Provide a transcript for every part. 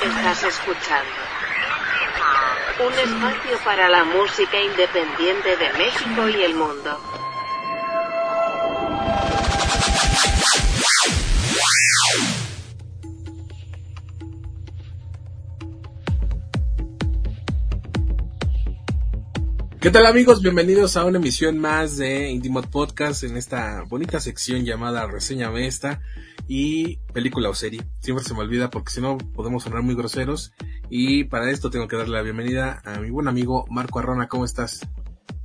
Estás escuchando un espacio para la música independiente de México y el mundo. ¿Qué tal amigos? Bienvenidos a una emisión más de Intimot Podcast en esta bonita sección llamada Reseña Esta y película o serie. Siempre se me olvida porque si no podemos sonar muy groseros y para esto tengo que darle la bienvenida a mi buen amigo Marco Arrona. ¿Cómo estás?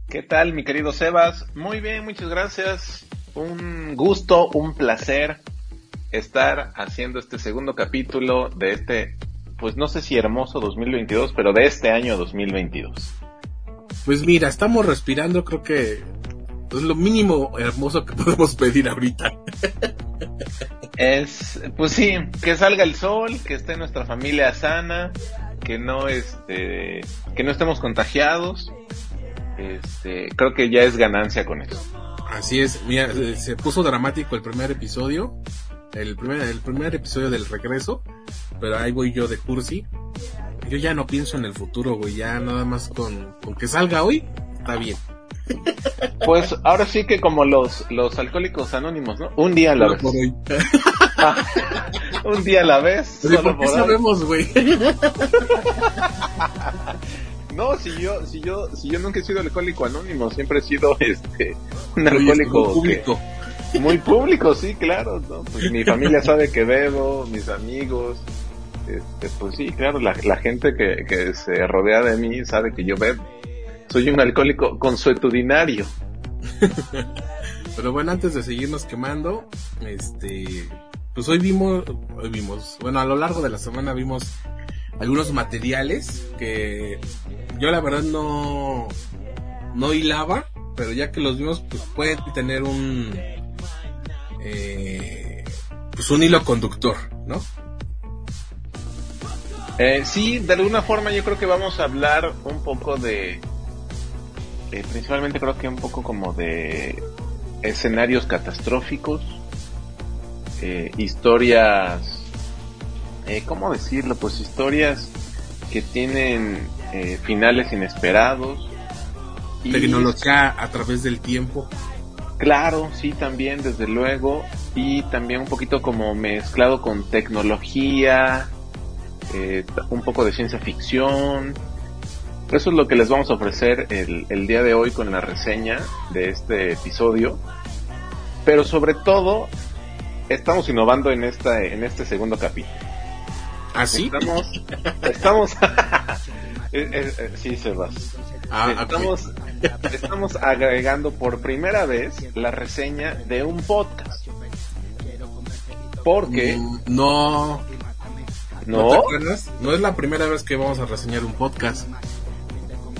¿Qué tal mi querido Sebas? Muy bien, muchas gracias. Un gusto, un placer estar haciendo este segundo capítulo de este, pues no sé si hermoso 2022, pero de este año 2022. Pues mira, estamos respirando, creo que es lo mínimo hermoso que podemos pedir ahorita. Es, pues sí, que salga el sol, que esté nuestra familia sana, que no este, que no estemos contagiados. Este, creo que ya es ganancia con eso. Así es, mira, se puso dramático el primer episodio, el primer, el primer episodio del regreso, pero ahí voy yo de cursi yo ya no pienso en el futuro, güey, ya nada más con, con que salga hoy, está bien. Pues ahora sí que como los, los alcohólicos anónimos, ¿no? Un día a la vez. un día a la vez. Solo ¿Por qué sabemos, güey? no, si yo, si yo, si yo nunca he sido alcohólico anónimo, siempre he sido este un alcohólico público. muy público, sí, claro, ¿no? Pues mi familia sabe que bebo, mis amigos, este, pues sí, claro, la, gente que, se rodea de mí sabe que yo bebo. Soy un alcohólico consuetudinario. Pero bueno, antes de seguirnos quemando, este, pues hoy vimos, hoy vimos, bueno, a lo largo de la semana vimos algunos materiales que yo la verdad no, no hilaba, pero ya que los vimos, pues pueden tener un, eh, pues un hilo conductor, ¿no? Eh, sí, de alguna forma yo creo que vamos a hablar un poco de, eh, principalmente creo que un poco como de escenarios catastróficos, eh, historias, eh, ¿cómo decirlo? Pues historias que tienen eh, finales inesperados. Tecnología a través del tiempo. Claro, sí, también, desde luego. Y también un poquito como mezclado con tecnología, un poco de ciencia ficción. Eso es lo que les vamos a ofrecer el, el día de hoy con la reseña de este episodio. Pero sobre todo, estamos innovando en esta en este segundo capítulo. ¿Ah, sí? Estamos, estamos, eh, eh, sí, Sebas. Ah, estamos, estamos agregando por primera vez la reseña de un podcast. Porque Mm, no, no, te acuerdas? No es la primera vez que vamos a reseñar un podcast.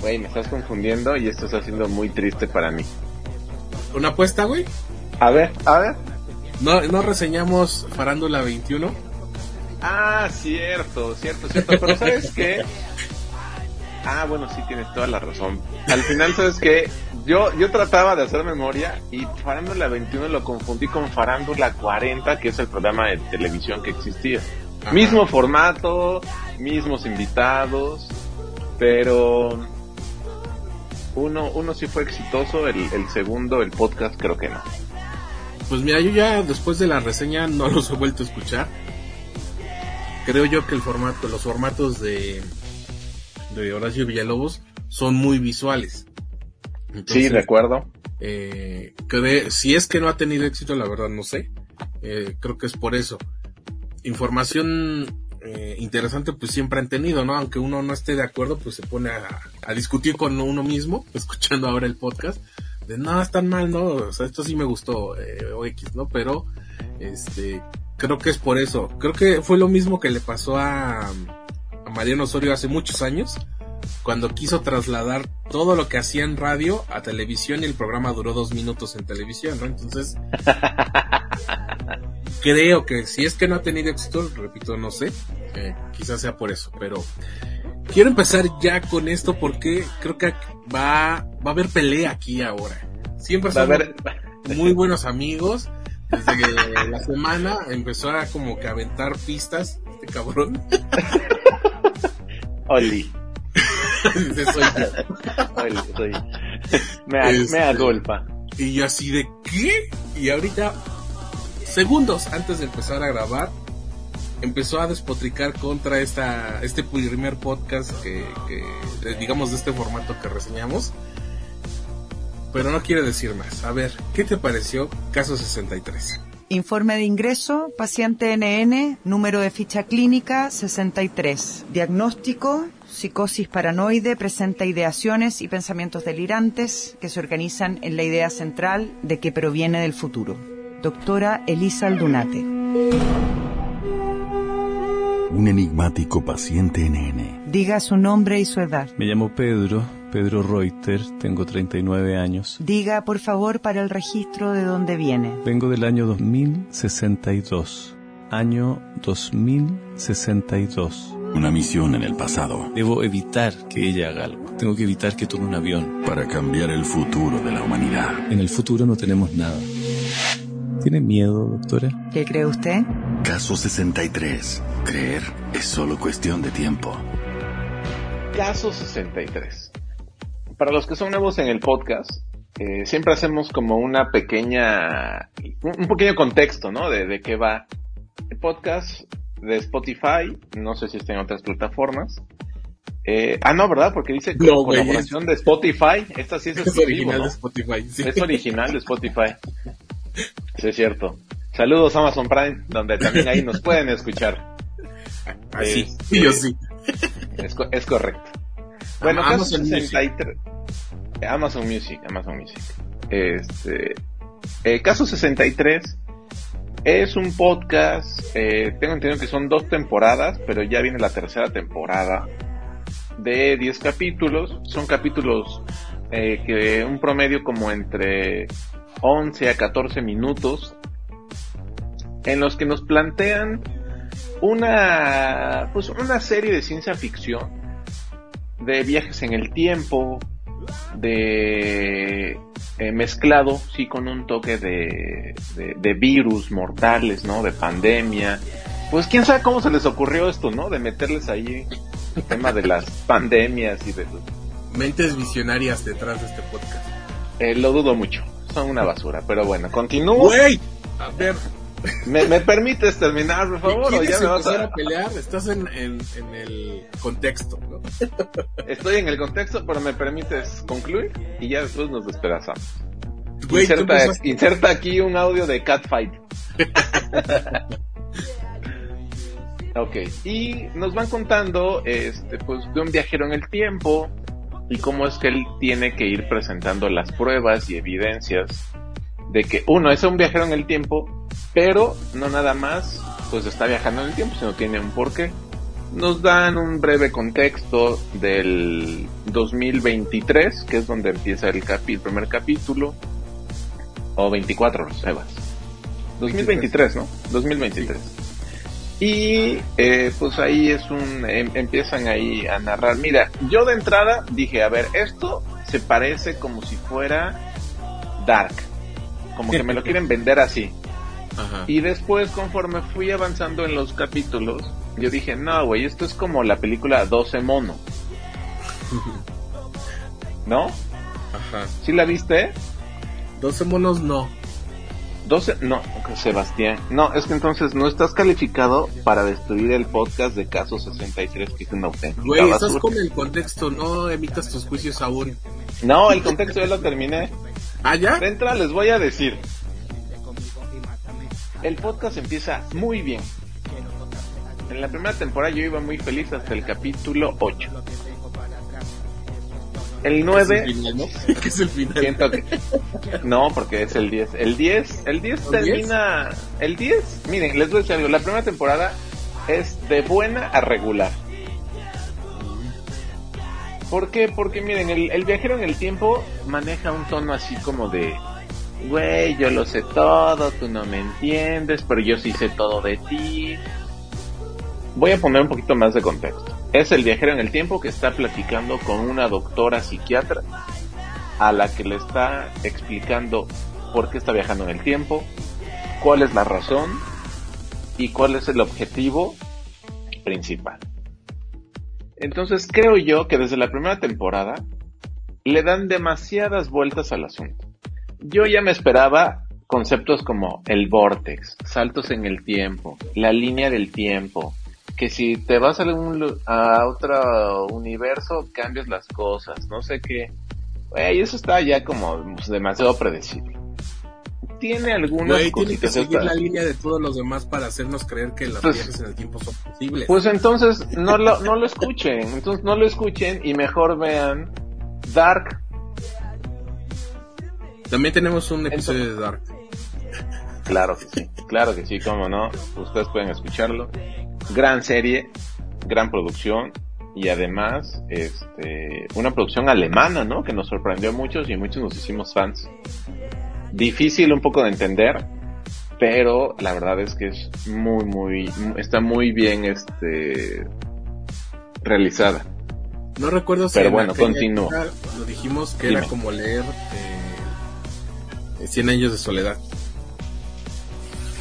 Güey, me estás confundiendo y esto está siendo muy triste para mí. ¿Una apuesta, güey? A ver, a ver. ¿No, no reseñamos Farándula 21? Ah, cierto, cierto, cierto. Pero ¿sabes qué? Ah, bueno, sí, tienes toda la razón. Al final, ¿sabes qué? Yo, yo trataba de hacer memoria y Farándula 21 lo confundí con Farándula 40, que es el programa de televisión que existía. Ajá. Mismo formato, mismos invitados, pero uno, uno sí fue exitoso, el, el segundo, el podcast, creo que no. Pues mira, yo ya después de la reseña no los he vuelto a escuchar. Creo yo que el formato, los formatos de, de Horacio Villalobos son muy visuales. Sí, de acuerdo. eh, cre- si es que no ha tenido éxito, la verdad no sé. Eh, creo que es por eso. Información eh, interesante pues siempre han tenido, ¿no? Aunque uno no esté de acuerdo, pues se pone a, discutir con uno mismo, escuchando ahora el podcast. De no, están mal, ¿no? O sea, esto sí me gustó, eh, X, ¿no? Pero, este, creo que es por eso. Creo que fue lo mismo que le pasó a, a Mariano Osorio hace muchos años, cuando quiso trasladar todo lo que hacía en radio a televisión y el programa duró dos minutos en televisión, ¿no? Entonces, creo que si es que no ha tenido éxito, repito, no sé, eh, quizás sea por eso, pero quiero empezar ya con esto porque creo que va, va a haber pelea aquí ahora. Siempre somos haber, muy buenos amigos. Desde la semana empezó a como que aventar pistas, este cabrón. Oli. Dice, soy yo. Oli, soy. Me, Este- me agolpa. Y yo así de ¿qué? Y ahorita, segundos antes de empezar a grabar, empezó a despotricar contra esta, este primer podcast que, que, digamos, de este formato que reseñamos. Pero no quiere decir más. A ver, ¿qué te pareció Caso 63? Informe de ingreso, paciente NN, número de ficha clínica 63. Diagnóstico, psicosis paranoide, presenta ideaciones y pensamientos delirantes que se organizan en la idea central de que proviene del futuro. Doctora Elisa Aldunate. Un enigmático paciente NN. Diga su nombre y su edad. Me llamo Pedro, Pedro Reuter, tengo 39 años. Diga, por favor, para el registro de dónde viene. Vengo del año 2062. Año 2062. Una misión en el pasado Debo evitar que ella haga algo. Tengo que evitar que tome un avión. para cambiar el futuro de la humanidad. En el futuro no tenemos nada. ¿Tiene miedo, doctora? ¿Qué cree usted? Caso 63. Creer es solo cuestión de tiempo. Caso 63. Para los que son nuevos en el podcast, eh, siempre hacemos como una pequeña, un, un pequeño contexto, ¿no? De, de qué va el podcast de Spotify, no sé si está en otras plataformas. Eh, ah, no, ¿verdad? Porque dice No, colaboración de Spotify. Esta sí es, Es original ¿no? de Spotify. sí. Es original de Spotify. Sí, es cierto. Saludos Amazon Prime, donde también ahí nos pueden escuchar. Así, Este- sí, yo sí. Es, es correcto. Bueno, Amazon 63. Amazon Music, Amazon Music. Este, eh, caso 63 es un podcast, eh, tengo entendido que son dos temporadas, pero ya viene la tercera temporada de 10 capítulos. Son capítulos eh, que un promedio como entre 11 a 14 minutos en los que nos plantean una pues una serie de ciencia ficción de viajes en el tiempo de eh, mezclado sí con un toque de, de, de virus mortales no de pandemia. Pues quién sabe cómo se les ocurrió esto no de meterles ahí el tema de las pandemias y de Mentes visionarias detrás de este podcast. eh, lo dudo mucho. Son una basura pero bueno continúo. Güey, a ver, ¿Me, me permites terminar por favor o ¿quieres ya me vas a a pelear? Estás en, en, en el contexto, ¿no? Estoy en el contexto, pero me permites concluir y ya después nos despedazamos. Güey, inserta, inserta aquí un audio de Catfight. ok, y nos van contando este, pues, de un viajero en el tiempo y cómo es que él tiene que ir presentando las pruebas y evidencias de que uno es un viajero en el tiempo, pero no nada más pues está viajando en el tiempo, sino tiene un porqué. Nos dan un breve contexto del 2023, que es donde empieza el, capi- el primer capítulo, o 24, Sebas. 2023, ¿no? 2023. Y eh, pues ahí es un, em- empiezan ahí a narrar. Mira, yo de entrada dije, a ver, esto se parece como si fuera Dark. Como que me lo quieren vender así. Ajá. Y después, conforme fui avanzando en los capítulos, yo dije, no, güey, esto es como la película 12 mono. ¿No? Ajá. ¿Sí la viste? 12 monos no. 12, no, Sebastián. No, es que entonces no estás calificado para destruir el podcast de Caso 63, que es una auténtica Güey, estás con el contexto, no emitas tus juicios aún. No, el contexto ya lo terminé. ¿Ah, ya? De entrada les voy a decir. El podcast empieza muy bien. En la primera temporada yo iba muy feliz hasta el capítulo 8. El Es 9 el final, ¿no? Que es el final. siento que no, porque es el 10. El 10, el 10 ¿El termina el 10. Miren, les voy a decir algo, la primera temporada es de buena a regular. ¿Por qué? Porque miren, el, el viajero en el tiempo maneja un tono así como de, güey, yo lo sé todo, tú no me entiendes, pero yo sí sé todo de ti. Voy a poner un poquito más de contexto. Es el viajero en el tiempo que está platicando con una doctora psiquiatra a la que le está explicando por qué está viajando en el tiempo, cuál es la razón y cuál es el objetivo principal. Entonces creo yo que desde la primera temporada le dan demasiadas vueltas al asunto. Yo ya me esperaba conceptos como el vortex, saltos en el tiempo, la línea del tiempo, que si te vas a, un, a otro universo cambias las cosas, no sé qué. Y eso está ya como demasiado predecible. Tiene algunas Güey, tiene que seguir la línea de todos los demás para hacernos creer que las Pues- viajes en el tiempo son posibles. Pues entonces no lo, no lo escuchen, entonces no lo escuchen y mejor vean Dark. También tenemos un episodio de Dark. Claro que sí, claro que sí, cómo no, ustedes pueden escucharlo. Gran serie, gran producción y además este una producción alemana, ¿no? Que nos sorprendió a muchos y muchos nos hicimos fans. Difícil un poco de entender, pero la verdad es que es muy muy está muy bien este realizada. No recuerdo si Pero en bueno, continúo. Lo dijimos que Dime. era como leer eh, 100 años de soledad.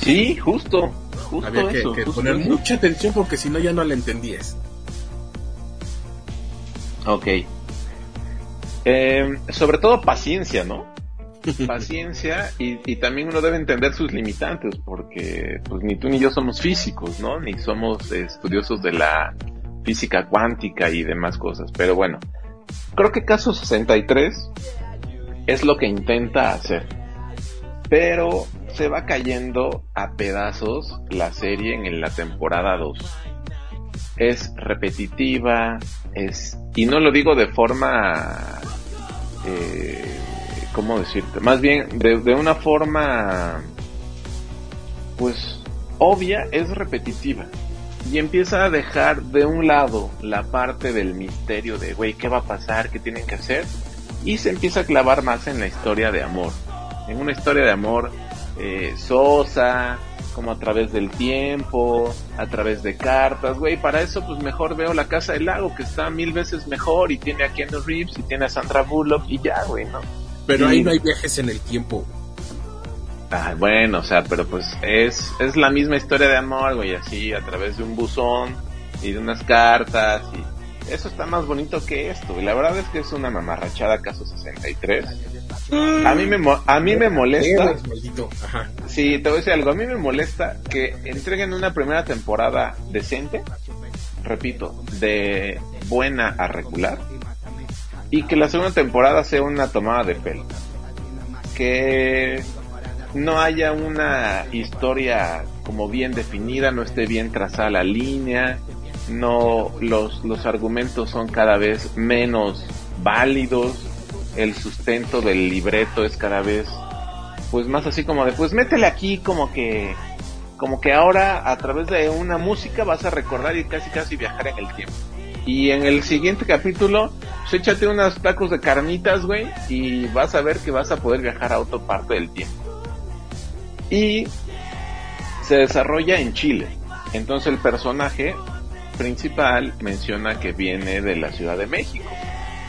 Sí, justo, justo Había que, eso, que justo poner eso. mucha atención porque si no ya no la entendías. Ok. Eh, sobre todo paciencia, ¿no? Paciencia y, también uno debe entender sus limitantes porque pues ni tú ni yo somos físicos, ¿no? Ni somos estudiosos de la física cuántica y demás cosas. Pero bueno, creo que caso 63 es lo que intenta hacer. Pero se va cayendo a pedazos la serie en la temporada 2 es repetitiva, es y no lo digo de forma, eh, ¿cómo decirte? Más bien de, de una forma, pues obvia, es repetitiva y empieza a dejar de un lado la parte del misterio de, güey, ¿qué va a pasar? ¿Qué tienen que hacer? Y se empieza a clavar más en la historia de amor, en una historia de amor eh, sosa, como a través del tiempo, a través de cartas, güey, para eso pues mejor veo La Casa del Lago, que está mil veces mejor y tiene a Keanu Reeves y tiene a Sandra Bullock y ya, güey, ¿no? Pero Sí. ahí no hay viajes en el tiempo. Ah, bueno, o sea, pero pues es, es la misma historia de amor, güey, así, a través de un buzón y de unas cartas y eso está más bonito que esto, y la verdad es que es una mamarrachada caso 63. A mí me, mo- a mí me molesta. Sí, te voy a decir algo. A mí me molesta que entreguen una primera temporada decente, repito, de buena a regular, y que la segunda temporada sea una tomada de pelo. Que no haya una historia como bien definida, no esté bien trazada la línea, no los, los argumentos son cada vez menos válidos, el sustento del libreto es cada vez pues más así como de pues métele aquí como que como que ahora a través de una música vas a recordar y casi casi viajar en el tiempo. Y en el siguiente capítulo, pues échate unos tacos de carnitas, güey, y vas a ver que vas a poder viajar a otra parte del tiempo. Y se desarrolla en Chile. Entonces el personaje principal menciona que viene de la Ciudad de México.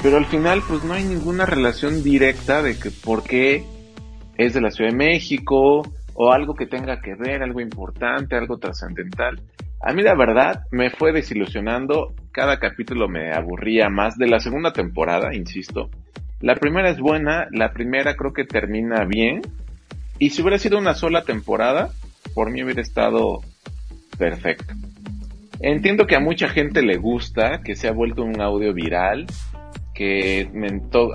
Pero al final pues no hay ninguna relación directa de que por qué es de la Ciudad de México o algo que tenga que ver, algo importante, algo trascendental. A mí la verdad me fue desilusionando, cada capítulo me aburría más de la segunda temporada, insisto. La primera es buena, la primera creo que termina bien y si hubiera sido una sola temporada, por mí hubiera estado perfecto. Entiendo que a mucha gente le gusta, que se ha vuelto un audio viral, que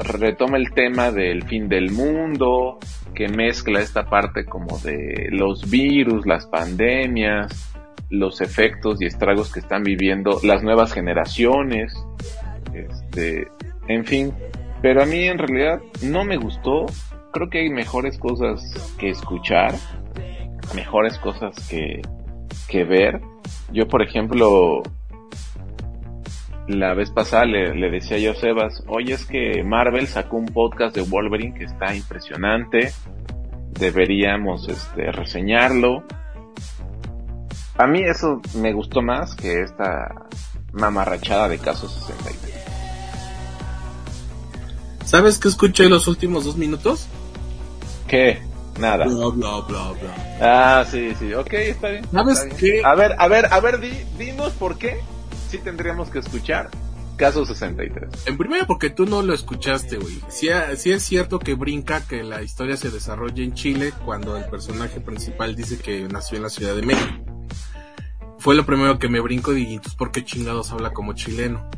retoma el tema del fin del mundo, que mezcla esta parte como de los virus, las pandemias, los efectos y estragos que están viviendo las nuevas generaciones, este, en fin. Pero a mí en realidad no me gustó. Creo que hay mejores cosas que escuchar, mejores cosas que, que ver. Yo, por ejemplo, la vez pasada le, decía yo a Sebas, oye, es que Marvel sacó un podcast de Wolverine que está impresionante, deberíamos este, reseñarlo. A mí eso me gustó más que esta mamarrachada de casos 63. ¿Sabes qué escuché los últimos dos minutos? ¿Qué? Nada. Bla, bla, bla, bla. Ah, sí, sí, ok, está bien. ¿Sabes está bien. qué? A ver, a ver, a ver, di, dinos por qué sí tendríamos que escuchar Caso 63. En primero porque tú no lo escuchaste, güey. Sí, sí es cierto que brinca que la historia se desarrolla en Chile cuando el personaje principal dice que nació en la Ciudad de México. Fue lo primero que me brinco y entonces ¿por qué chingados habla como chileno?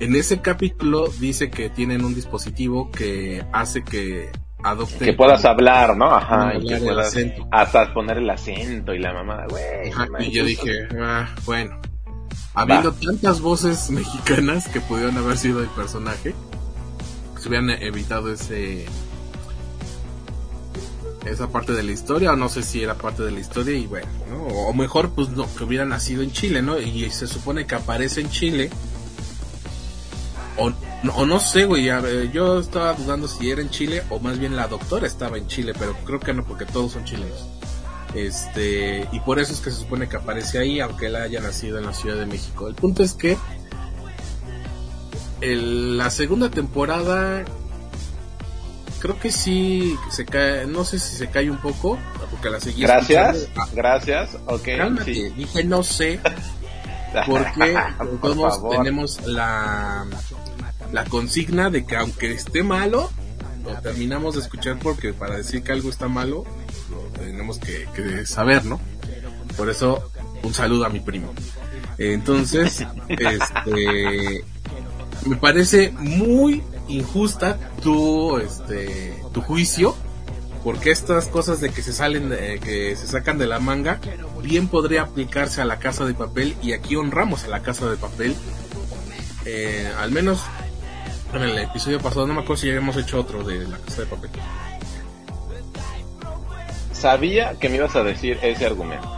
En ese capítulo dice que tienen un dispositivo que hace que adopten... Que puedas hablar, ¿no? Ajá, y que el puedas hasta poner el acento y la mamada, güey. Y yo dije, ah, bueno, habiendo tantas voces mexicanas que pudieron haber sido el personaje, se hubieran evitado ese esa parte de la historia, o no sé si era parte de la historia, y bueno, ¿no? o mejor pues no, que hubiera nacido en Chile, ¿no? Y se supone que aparece en Chile, o, no- o no sé, güey, yo estaba dudando si era en Chile, o más bien la doctora estaba en Chile, pero creo que no, porque todos son chilenos. Este, y por eso es que se supone que aparece ahí, aunque él haya nacido en la Ciudad de México. El punto es que el- la segunda temporada creo que sí se cae, no sé si se cae un poco, porque la seguí Gracias, gracias, ok. Cálmate, sí. dije no sé, porque Por todos favor. tenemos la, la consigna de que aunque esté malo, lo terminamos de escuchar porque para decir que algo está malo, lo tenemos que, que saber, ¿no? Por eso, un saludo a mi primo. Entonces, este, me parece muy injusta tu, este, tu juicio, porque estas cosas de que se salen, de- que se sacan de la manga, bien podría aplicarse a la casa de papel y aquí honramos a la casa de papel. Eh, al menos en el episodio pasado, no me acuerdo si ya habíamos hecho otro de la casa de papel. Sabía que me ibas a decir ese argumento.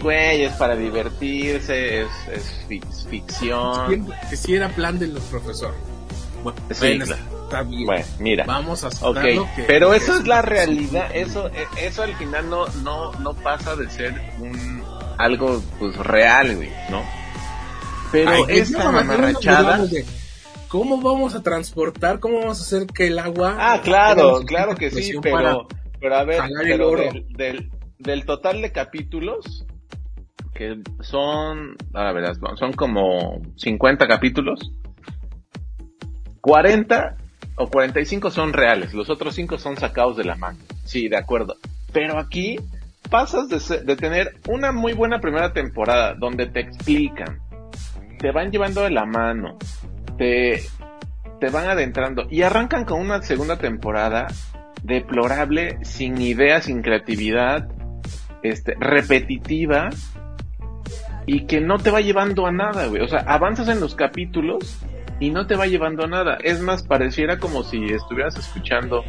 Güey, es para divertirse, es, es fic- ficción. Que si era plan de los profesores. Bueno, Sí, está bien. Bueno, mira. Vamos a Ok, aceptarlo que- pero que eso es la realidad, eso, e- eso al final no, no, no pasa de ser un algo pues real, güey, ¿no? Pero Ay, esta mamarrachada, ¿Cómo vamos a transportar? ¿Cómo vamos a hacer que el agua... ah, claro, claro que sí, pero, pero a ver, pero del, del, del total de capítulos, que son, a ver, son como 50 capítulos, 40 o 45 son reales, los otros 5 son sacados de la mano. Sí, de acuerdo. Pero aquí pasas de, se- de tener una muy buena primera temporada donde te explican, te van llevando de la mano, te, te van adentrando y arrancan con una segunda temporada deplorable, sin ideas, sin creatividad, este, repetitiva y que no te va llevando a nada, güey. O sea, avanzas en los capítulos y no te va llevando a nada. Es más, pareciera como si estuvieras escuchando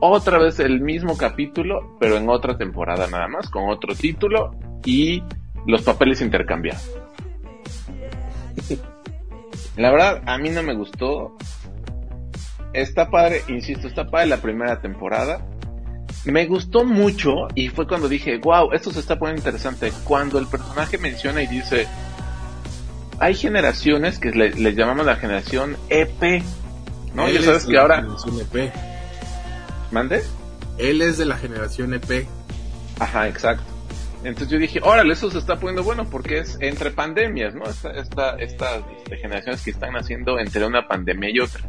otra vez el mismo capítulo, pero en otra temporada nada más, con otro título y los papeles intercambiados. La verdad, a mí no me gustó. Está padre, insisto, está padre la primera temporada. Me gustó mucho y fue cuando dije, wow, esto se está poniendo interesante. Cuando el personaje menciona y dice, hay generaciones que le, les llamamos la generación EP. ¿No? Él Ya es sabes de que ahora... EP. ¿Mande? Él es de la generación E EP. Ajá, exacto. Entonces yo dije, órale, eso se está poniendo bueno porque es entre pandemias, ¿no? Esta, esta, estas este, generaciones que están haciendo entre una pandemia y otra.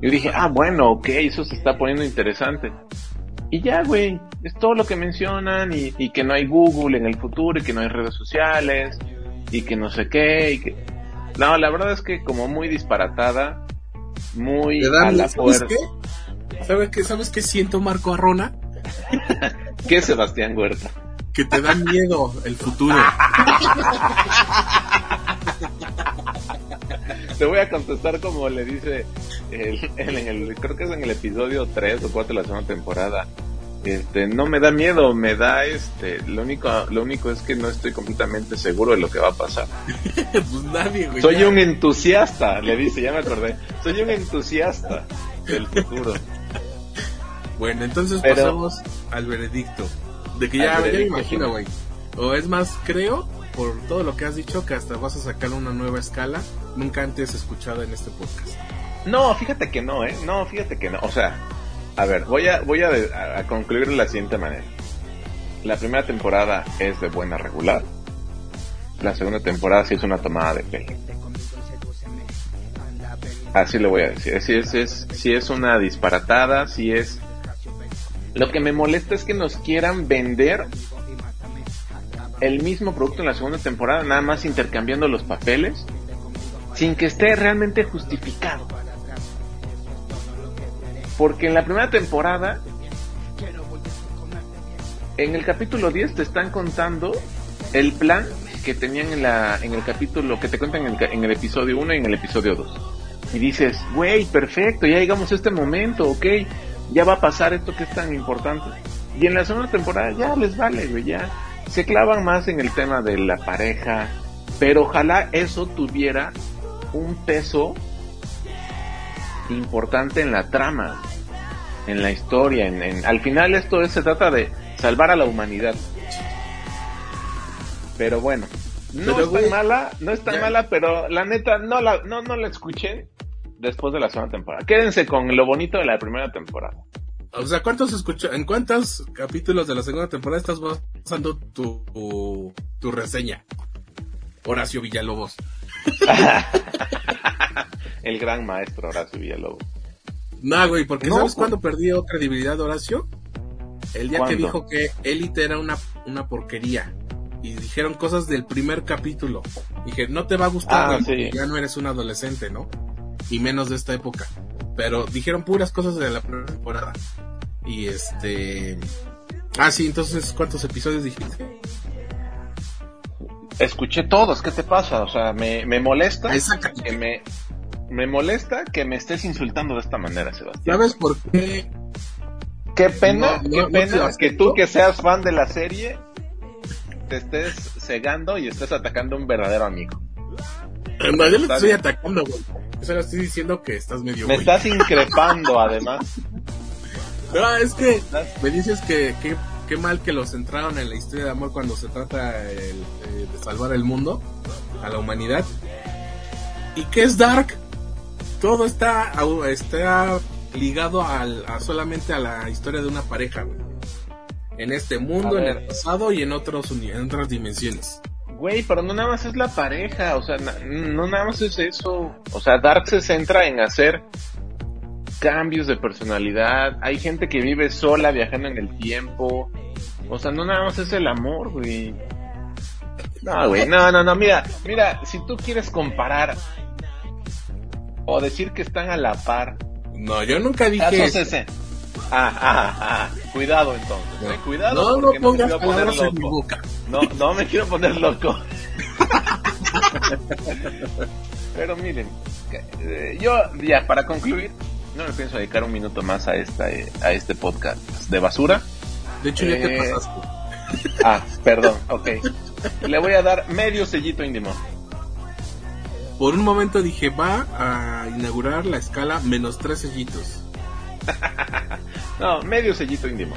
Yo dije, ah, bueno, ok, eso se está poniendo interesante. Y ya, güey, es todo lo que mencionan y, y que no hay Google en el futuro y que no hay redes sociales y que no sé qué y que... No, la verdad es que como muy disparatada, muy a la ¿sabes fuerza. qué? ¿Sabes qué? ¿Sabes qué siento, Marco Arrona? ¿Qué, Sebastián Huerta? Que te da miedo el futuro. Te voy a contestar como le dice el, el- en el, creo que es en el episodio 3 o 4 de la segunda temporada. Este, no me da miedo, me da este, lo único, lo único es que no estoy completamente seguro de lo que va a pasar. pues nadie, güey. Soy un entusiasta, le dice, ya me acordé. Soy un entusiasta del futuro. Bueno, entonces Pero- pasamos al veredicto. De que ya, me imagino, güey. O es más, creo, por todo lo que has dicho, que hasta vas a sacar una nueva escala nunca antes escuchada en este podcast. No, fíjate que no, eh. No, fíjate que no. O sea, a ver, voy a, voy a, concluir de la siguiente manera. La primera temporada es de buena regular. La segunda temporada sí es una tomada de pelo. Así le voy a decir. Si es, si es una disparatada, si es... Lo que me molesta es que nos quieran vender el mismo producto en la segunda temporada, nada más intercambiando los papeles, sin que esté realmente justificado. Porque en la primera temporada, en el capítulo 10 te están contando el plan que tenían en, la, en el capítulo, que te cuentan en el, en el episodio 1 y en el episodio 2 y dices, güey, perfecto, ya llegamos a este momento, ok, ya va a pasar esto que es tan importante. Y en la segunda temporada ya les vale, güey, ya se clavan más en el tema de la pareja, pero ojalá eso tuviera un peso importante en la trama, en la historia, en, al final esto se trata de salvar a la humanidad. Pero bueno, no es tan mala, no es tan mala, pero la neta no la, no, no la escuché después de la segunda temporada. Quédense con lo bonito de la primera temporada. O sea, ¿cuántos escucha, ¿en cuántos capítulos de la segunda temporada estás basando tu, tu, reseña? Horacio Villalobos. El gran maestro Horacio Villalobos. No, güey, porque ¿sabes cuándo perdió credibilidad Horacio? El día que dijo que Élite era una, una porquería. Y dijeron cosas del primer capítulo. Dije, no te va a gustar, ah, ya no eres un adolescente, ¿no? y menos de esta época. Pero dijeron puras cosas de la primera temporada. Y este... Ah, sí, entonces, ¿cuántos episodios dijiste? Escuché todos, ¿qué te pasa? O sea, me, me molesta que me, me molesta que me estés insultando de esta manera, Sebastián. ¿Sabes por qué? Qué pena, qué pena que tú que seas fan de la serie te estés cegando y estés atacando a un verdadero amigo. En realidad le estoy atacando, güey. Eso le estoy diciendo que estás medio. Me estás increpando, además. No, es que me dices que, qué mal que los centraron en la historia de amor cuando se trata de salvar el mundo, a la humanidad. ¿Y qué es Dark? Todo está, está ligado al, a solamente a la historia de una pareja, güey. En este mundo, en el pasado y en, otros, en otras dimensiones. Güey, pero no nada más es la pareja, o sea, no nada más es eso. O sea, Dark se centra en hacer cambios de personalidad. Hay gente que vive sola viajando en el tiempo. O sea, no nada más es el amor, güey. No, güey, no, no, no, mira, mira, si tú quieres comparar o decir que están a la par. No, yo nunca dije eso. Ah, ah, ah, cuidado entonces, eh, cuidado. No, no pongas palabras en mi boca. No, no me quiero poner loco. Pero miren, eh, yo ya para concluir, no me pienso dedicar un minuto más a esta eh, a este podcast de basura. De hecho ya te eh, pasaste. Ah, perdón, ok. Le voy a dar medio sellito íntimo. Por un momento dije, va a inaugurar la escala menos tres sellitos. no, medio sellito íntimo.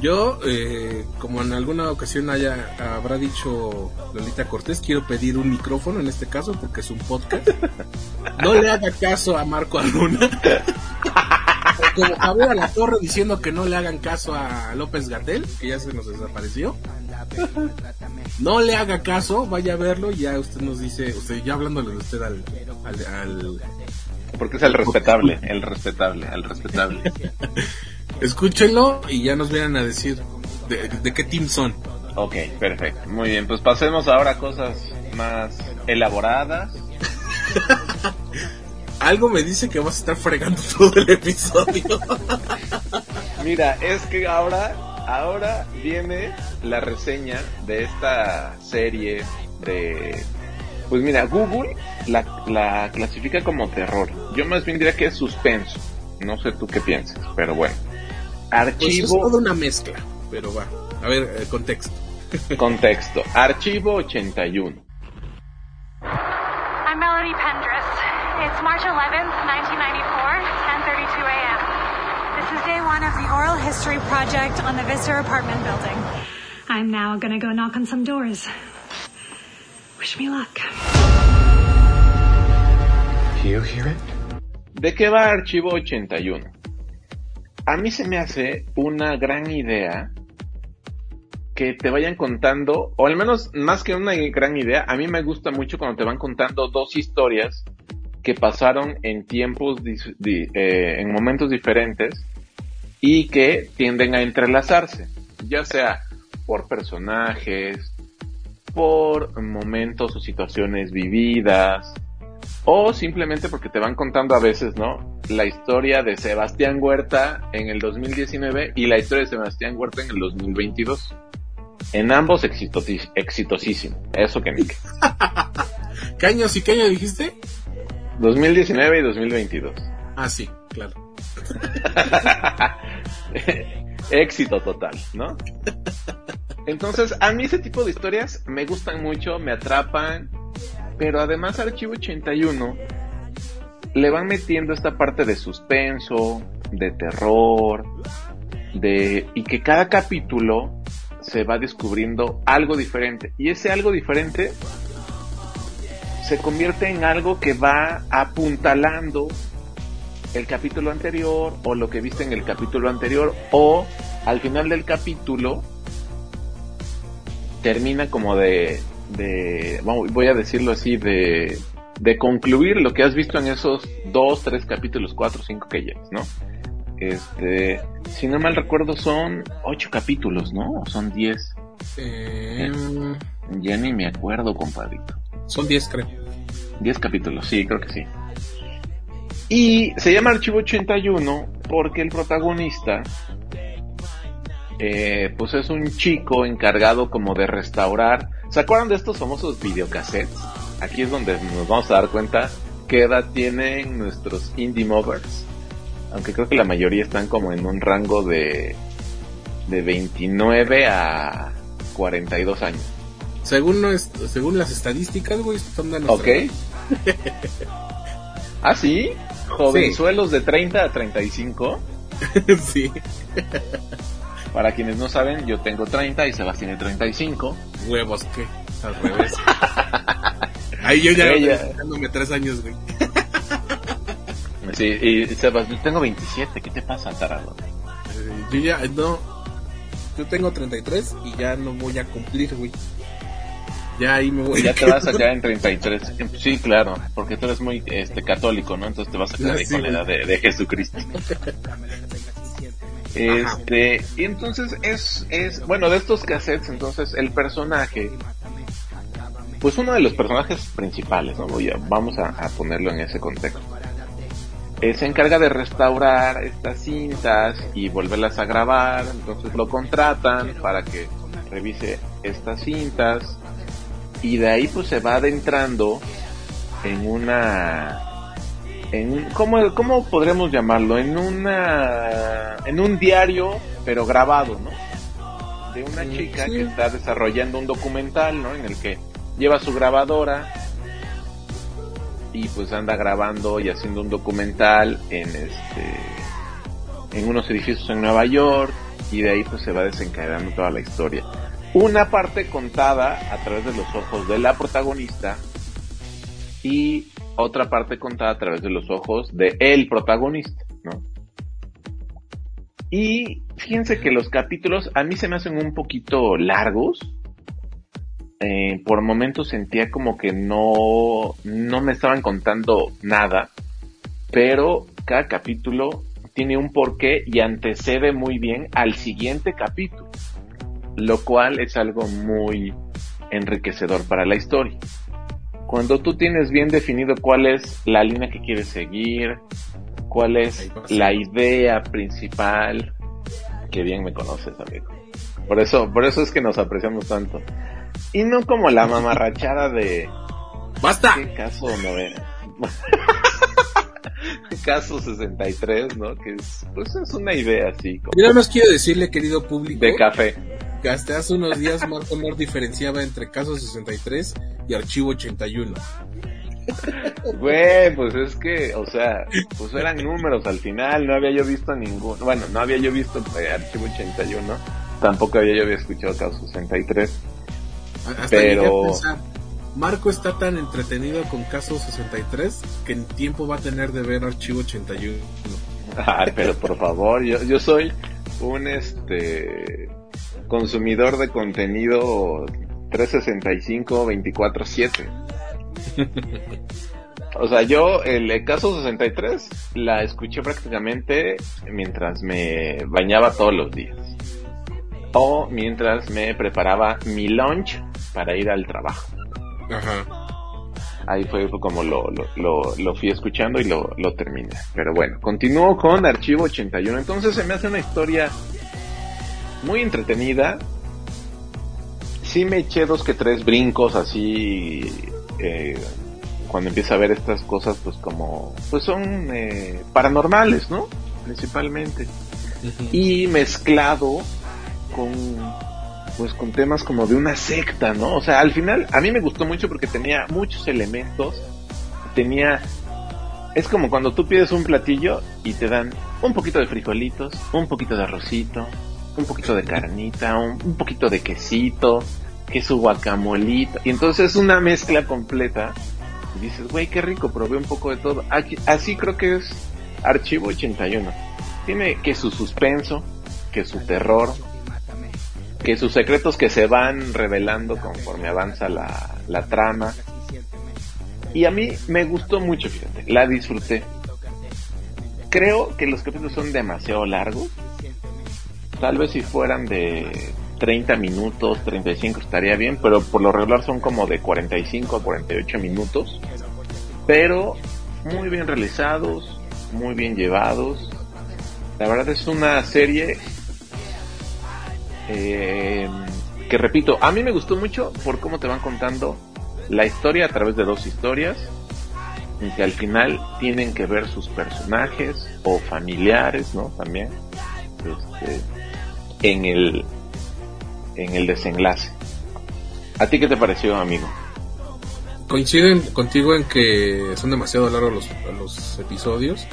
Yo, eh, como en alguna ocasión haya habrá dicho Lolita Cortés, quiero pedir un micrófono en este caso porque es un podcast. No le haga caso a Marco Aruna. como Javier la Torre diciendo que no le hagan caso a López Gatel, que ya se nos desapareció. No le haga caso, vaya a verlo y ya usted nos dice, usted ya hablándole de usted al, al porque es el respetable, el respetable, el respetable. Escúchenlo y ya nos vienen a decir de, qué team son. Ok, perfecto. Muy bien, pues pasemos ahora a cosas más elaboradas. Algo me dice que vas a estar fregando todo el episodio. Mira, es que ahora, ahora viene la reseña de esta serie de... Pues mira, Google la, la clasifica como terror. Yo más bien diría que es suspenso. No sé tú qué piensas, pero bueno. Archivo. Pues es toda una mezcla, pero va. A ver, eh, contexto. contexto. Archivo 81. I'm Melody Pendris. It's March 11th, 1994, 10:32 a.m. This is day one of the oral history project on the Vista apartment building. I'm now gonna go knock on some doors. Wish me luck. You hear it? ¿De qué va Archivo 81? a mí se me hace una gran idea que te vayan contando, o al menos más que una gran idea, a mí me gusta mucho cuando te van contando dos historias que pasaron en tiempos, eh, en momentos diferentes y que tienden a entrelazarse, ya sea por personajes, por momentos o situaciones vividas, o simplemente porque te van contando a veces, ¿no? La historia de Sebastián Huerta en el 2019 y la historia de Sebastián Huerta en el 2022. En ambos exitosísimo. Eso que ni ¿Qué años y qué año dijiste? 2019 y 2022. Ah, sí, claro. Éxito total, ¿no? Entonces, a mí ese tipo de historias me gustan mucho, me atrapan, pero además Archivo 81 le van metiendo esta parte de suspenso, de terror, de y que cada capítulo se va descubriendo algo diferente y ese algo diferente se convierte en algo que va apuntalando el capítulo anterior o lo que viste en el capítulo anterior o al final del capítulo termina como de, de voy a decirlo así, de, de concluir lo que has visto en esos dos, tres capítulos, cuatro, cinco que llevas, ¿no? Este, si no mal recuerdo son ocho capítulos, ¿no? O son diez. Eh, ya ni me acuerdo, compadrito. Son diez, creo. Diez capítulos, sí, creo que sí. Y se llama Archivo 81 porque el protagonista eh, pues es un chico encargado como de restaurar. ¿Se acuerdan de estos famosos videocassettes? Aquí es donde nos vamos a dar cuenta qué edad tienen nuestros indie movers. Aunque creo que la mayoría están como en un rango de, de 29 a 42 años. Según, según las estadísticas, güey, de Ok. ¿Ah, sí? ¿Jovenzuelos de 30 a 35? sí. Para quienes no saben, yo tengo 30 y Sebastián tiene 35. Huevos, ¿qué? Al revés. Ahí yo ya Ella... dándome tres años, güey. sí, y Sebastián, yo tengo 27. ¿Qué te pasa, tarado? Eh, yo ya, no. Yo tengo 33 y ya no voy a cumplir, güey. Ya ahí me voy. Ya te vas a quedar en 33. Sí, claro, porque tú eres muy este católico, ¿no? Entonces te vas a quedar ahí con la edad de, de Jesucristo. Este, y entonces es, es, bueno, de estos cassettes, entonces el personaje, pues uno de los personajes principales, ¿no? Voy a, vamos a, ponerlo en ese contexto. Eh, se encarga de restaurar estas cintas y volverlas a grabar, entonces lo contratan para que revise estas cintas y de ahí pues se va adentrando en una en ¿cómo, ¿cómo podremos llamarlo? En una en un diario, pero grabado, ¿no? De una chica que está desarrollando un documental, ¿no? En el que lleva su grabadora y pues anda grabando y haciendo un documental en este en unos edificios en Nueva York y de ahí pues se va desencadenando toda la historia. Una parte contada a través de los ojos de la protagonista y otra parte contada a través de los ojos de el protagonista, ¿no? Y fíjense que los capítulos a mí se me hacen un poquito largos. Eh, por momentos sentía como que no, no me estaban contando nada, pero cada capítulo tiene un porqué y antecede muy bien al siguiente capítulo, lo cual es algo muy enriquecedor para la historia. Cuando tú tienes bien definido cuál es la línea que quieres seguir, cuál es la idea principal, que bien me conoces, amigo. Por eso, por eso es que nos apreciamos tanto. Y no como la mamarrachada de ¡Basta! ¿Qué caso no caso 63, ¿no? Que es, pues es una idea así. Como... Yo nada más quiero decirle, querido público. De café hasta hace unos días Marco Mor diferenciaba entre caso 63 y archivo 81. Güey, pues es que, o sea, pues eran números al final, no había yo visto ningún, bueno, no había yo visto eh, archivo 81, tampoco había yo había escuchado caso 63. Hasta pero... Marco está tan entretenido con caso 63 que en tiempo va a tener de ver archivo 81. Ay, pero por favor, yo, yo soy un este consumidor de contenido 365 24/7. O sea, yo el caso 63 la escuché prácticamente mientras me bañaba todos los días. O mientras me preparaba mi lunch para ir al trabajo. Ajá. Ahí fue como lo, lo, lo, lo fui escuchando y lo, lo terminé. Pero bueno, continúo con Archivo 81. Entonces se me hace una historia muy entretenida. Sí me eché dos que tres brincos así eh, cuando empieza a ver estas cosas pues como pues son eh, paranormales, ¿no? Principalmente. Y mezclado con pues con temas como de una secta, ¿no? O sea, al final a mí me gustó mucho porque tenía muchos elementos, tenía es como cuando tú pides un platillo y te dan un poquito de frijolitos, un poquito de arrocito, un poquito de carnita, un, poquito de quesito, queso guacamolito, y entonces es una mezcla completa. Y dices, güey, qué rico, probé un poco de todo. Aquí, así creo que es Archivo 81. Tiene que su suspenso, que su terror, que sus secretos que se van revelando conforme avanza la, la trama. Y a mí me gustó mucho, fíjate, la disfruté. Creo que los capítulos son demasiado largos. Tal vez si fueran de 30 minutos, 35 estaría bien, pero por lo regular son como de 45 a 48 minutos. Pero muy bien realizados, muy bien llevados. La verdad es una serie eh, que repito, a mí me gustó mucho por cómo te van contando la historia a través de dos historias y que al final tienen que ver sus personajes o familiares, ¿no? También este, en el en el desenlace. ¿A ti qué te pareció, amigo? Coinciden contigo en que son demasiado largos los, los episodios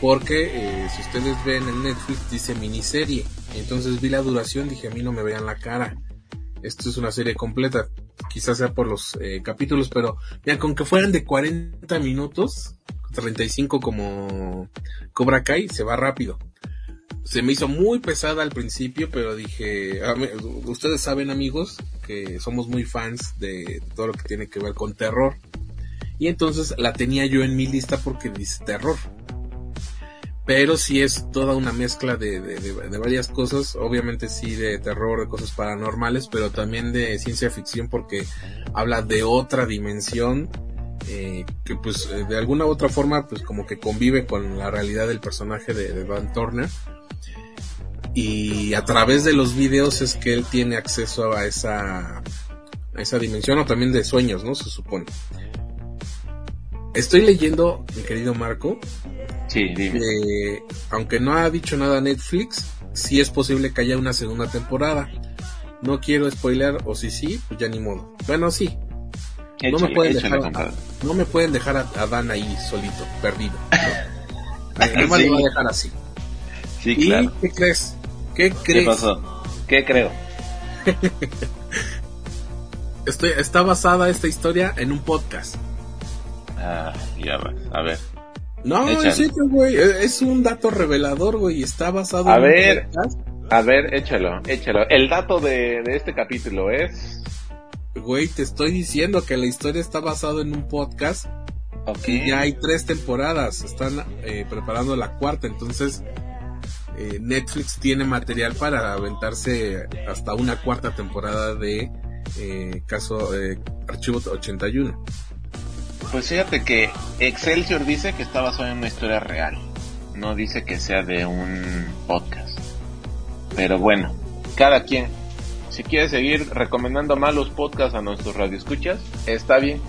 porque eh, si ustedes ven en Netflix dice miniserie entonces vi la duración, dije a mí no me vean la cara. Esto es una serie completa. Quizás sea por los eh, capítulos, pero ya con que fueran de 40 minutos, 35 como Cobra Kai, se va rápido. Se me hizo muy pesada al principio, pero dije, ustedes saben amigos que somos muy fans de todo lo que tiene que ver con terror. Y entonces la tenía yo en mi lista porque dice terror pero sí es toda una mezcla de, de, varias cosas, obviamente sí de terror, de cosas paranormales, pero también de ciencia ficción porque habla de otra dimensión eh, que pues eh, de alguna u otra forma pues como que convive con la realidad del personaje de, Van Turner y a través de los videos es que él tiene acceso a esa a esa dimensión o también de sueños, ¿no? Se supone. Estoy leyendo, mi querido Marco, Sí, dime. aunque no ha dicho nada Netflix, sí es posible que haya una segunda temporada. No quiero spoiler, o si sí, pues ya ni modo. Bueno, sí. no, me pueden dejar, a, no me pueden dejar a, Dan ahí solito, perdido. ¿no? sí. voy a dejar así. Sí, claro. ¿Y qué crees? ¿Qué crees? ¿Qué pasó? ¿Qué creo? Estoy, está basada esta historia en un podcast. Ah, ya va. A ver. No, es cierto, güey. Es un dato revelador, güey. Está basado a ver, A ver, échalo, échalo. El dato de, este capítulo es. Güey, te estoy diciendo que la historia está basada en un podcast. Y ya hay tres temporadas. Están eh, preparando la cuarta. Entonces, eh, Netflix tiene material para aventarse hasta una cuarta temporada de eh, caso Archivo 81. Pues fíjate que Excelsior dice que está basado en una historia real. No dice que sea de un podcast. Pero bueno, cada quien. Si quiere seguir recomendando malos podcasts a nuestros radioescuchas, está bien.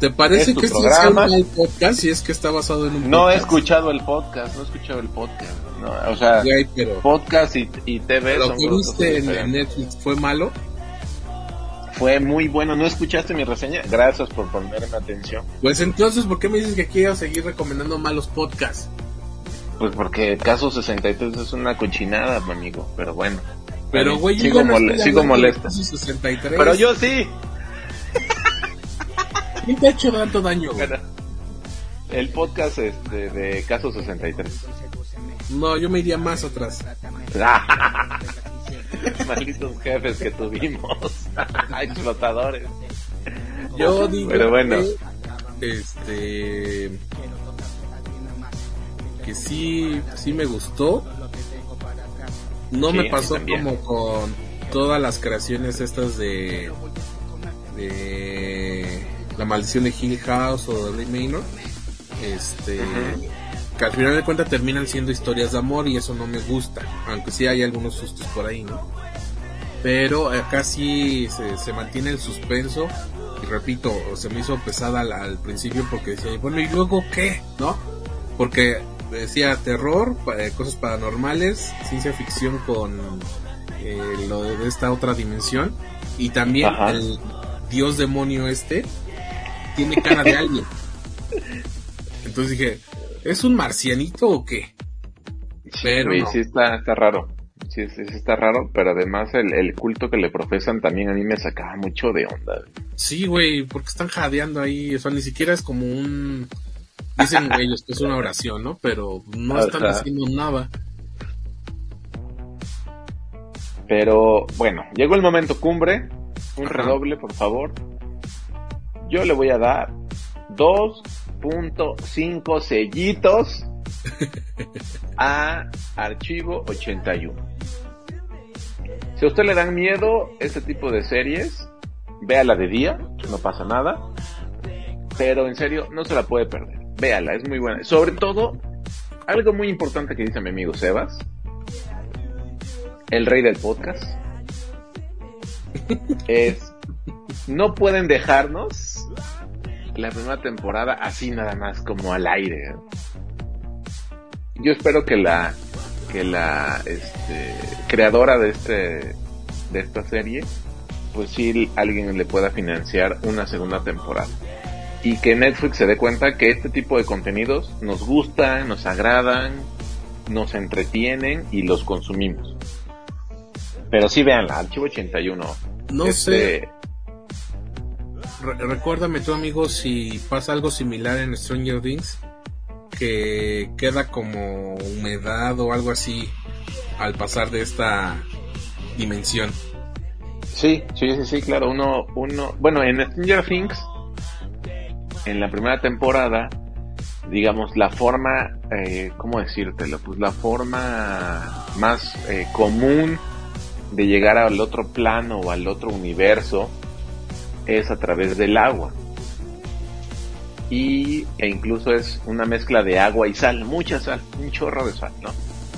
¿Te parece que este es un podcast si es que está basado en un podcast? No he escuchado el podcast, no he escuchado el podcast. o sea, podcast y, y TV lo que viste en Netflix fue malo fue muy bueno. ¿No escuchaste mi reseña? Gracias por ponerme atención. Pues entonces, ¿por qué me dices que quiero seguir recomendando malos podcasts? Pues porque Caso 63 es una cochinada, amigo, pero bueno. Pero, güey, sigo, sigo molesto. Pero yo sí. ¿Quién te ha hecho tanto daño? El podcast este, de Caso 63. No, yo me iría más atrás. Malditos jefes que tuvimos. Explotadores. Yo digo Pero bueno. este que sí sí me gustó no Sí, me pasó como con todas las creaciones estas de de la maldición de Hill House o de Ray Manor este que al final de cuentas terminan siendo historias de amor y eso no me gusta aunque sí hay algunos sustos por ahí no pero acá sí se, se mantiene el suspenso y repito se me hizo pesada al, al principio porque decía bueno y luego qué no porque decía terror eh, cosas paranormales ciencia ficción con eh, lo de esta otra dimensión y también Ajá. el dios demonio este tiene cara de alguien entonces dije es un marcianito o qué pero no. sí está, está raro. Sí, sí, sí está raro, pero además el, el culto que le profesan también a mí me sacaba mucho de onda. güey. Sí, güey, porque están jadeando ahí, o sea, ni siquiera es como un... Dicen ellos que es una oración, ¿no? Pero no están haciendo nada. Pero bueno, llegó el momento cumbre. Un Ajá. redoble, por favor. Yo le voy a dar 2.5 sellitos a Archivo 81. Si a usted le dan miedo este tipo de series, véala de día, no pasa nada. Pero en serio, no se la puede perder. Véala, es muy buena. Sobre todo, algo muy importante que dice mi amigo Sebas, el rey del podcast, es no pueden dejarnos la primera temporada así nada más como al aire. Yo espero que la que la este, creadora de este de esta serie pues sí alguien le pueda financiar una segunda temporada y que Netflix se dé cuenta que este tipo de contenidos nos gustan, nos agradan, nos entretienen y los consumimos. Pero sí veanla, Archivo 81. No Este, sé, re- recuérdame tú, amigo, si pasa algo similar en Stranger Things, que queda como humedad o algo así al pasar de esta dimensión. Sí, sí, sí, sí, claro. Uno, uno, bueno, en Stranger Things, en la primera temporada, digamos, la forma, eh, ¿cómo decírtelo? Pues la forma más eh, común de llegar al otro plano o al otro universo es a través del agua. Y, e incluso es una mezcla de agua y sal, mucha sal, un chorro de sal, ¿no?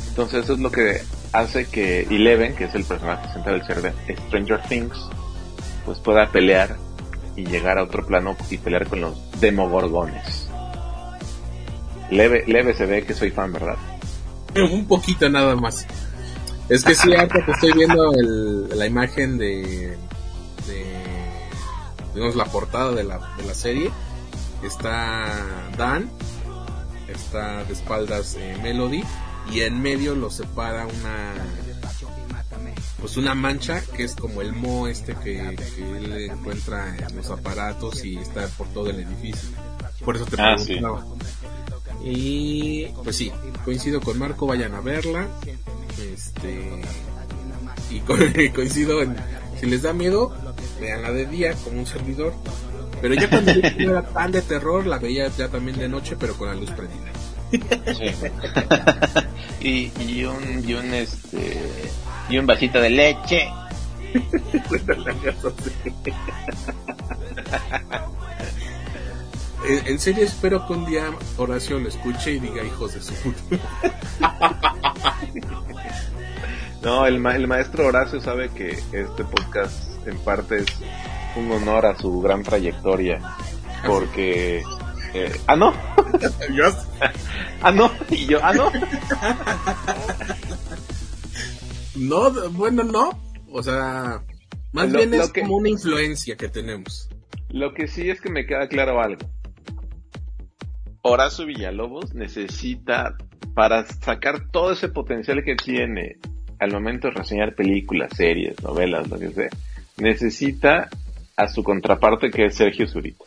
Entonces eso es lo que hace que Eleven, que es el personaje central del ser de Stranger Things, pues pueda pelear y llegar a otro plano y pelear con los demogorgones. Leve, leve se ve que soy fan, ¿verdad? Un poquito nada más. Es que sí, ahorita que estoy viendo la imagen de, digamos, la portada de la, de la serie, está Dan, está de espaldas eh, Melody, y en medio lo separa una, pues una mancha que es como el mo este que, que él encuentra en los aparatos y está por todo el edificio. Por eso te Ah, sí. preguntaba. Y pues sí, coincido con Marco, vayan a verla. Este y co- coincido en si les da miedo, veanla de día como un servidor. Pero ya cuando no era tan de terror, la veía ya también de noche, pero con la luz prendida. y, y un, y un, este, y un vasito de leche. En, en serio espero que un día Horacio lo escuche y diga hijos de su puta. No, el, ma- el maestro Horacio sabe que este podcast en parte es un honor a su gran trayectoria. Porque... eh, ah, no. ah, no. Y yo, ah, no. No, bueno, no. O sea, más Lo- bien lo es que- como una influencia que tenemos. Lo que sí es que me queda claro algo. Horacio Villalobos necesita, para sacar todo ese potencial que tiene al momento de reseñar películas, series, novelas, lo que sea, necesita a su contraparte que es Sergio Zurita.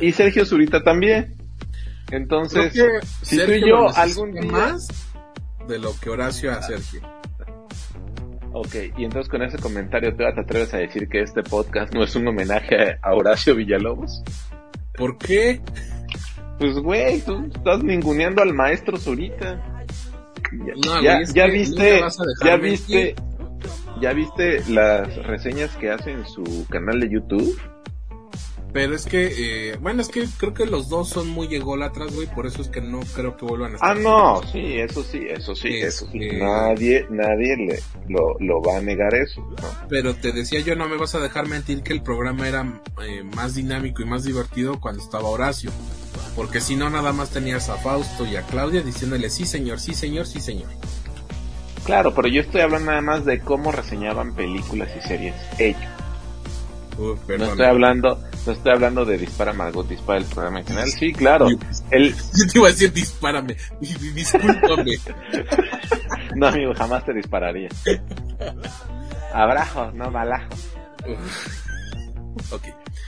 Y Sergio Zurita también. Entonces, si tú y yo algún día... más de lo que Horacio a Sergio. Ok, y entonces con ese comentario, ¿tú te atreves a decir que este podcast no es un homenaje a Horacio Villalobos? ¿Por qué? Pues, güey, tú estás ninguneando al maestro Zurita. Ya, No, ya, es ya que viste, ya viste, ya viste las reseñas que hace en su canal de YouTube. Pero es que, eh, bueno, es que creo que los dos son muy ególatras, güey, por eso es que no creo que vuelvan a estar. Ah, no, sí, eso sí, eso sí, eso sí. Este- Nadie, nadie le, lo, lo va a negar eso, ¿no? Pero te decía yo, no me vas a dejar mentir que el programa era eh, más dinámico y más divertido cuando estaba Horacio. Porque si no, nada más tenías a Fausto y a Claudia diciéndole sí señor, sí señor, sí señor. Claro, pero yo estoy hablando nada más de cómo reseñaban películas y series ellos. No estoy hablando, no estoy hablando de Dispara Margot, Dispara el programa en general. Sí, claro. El, Yo te iba a decir dispárame, Di- di- discúlpame. no, amigo, jamás te dispararía. Abrajo, no balajo. ok.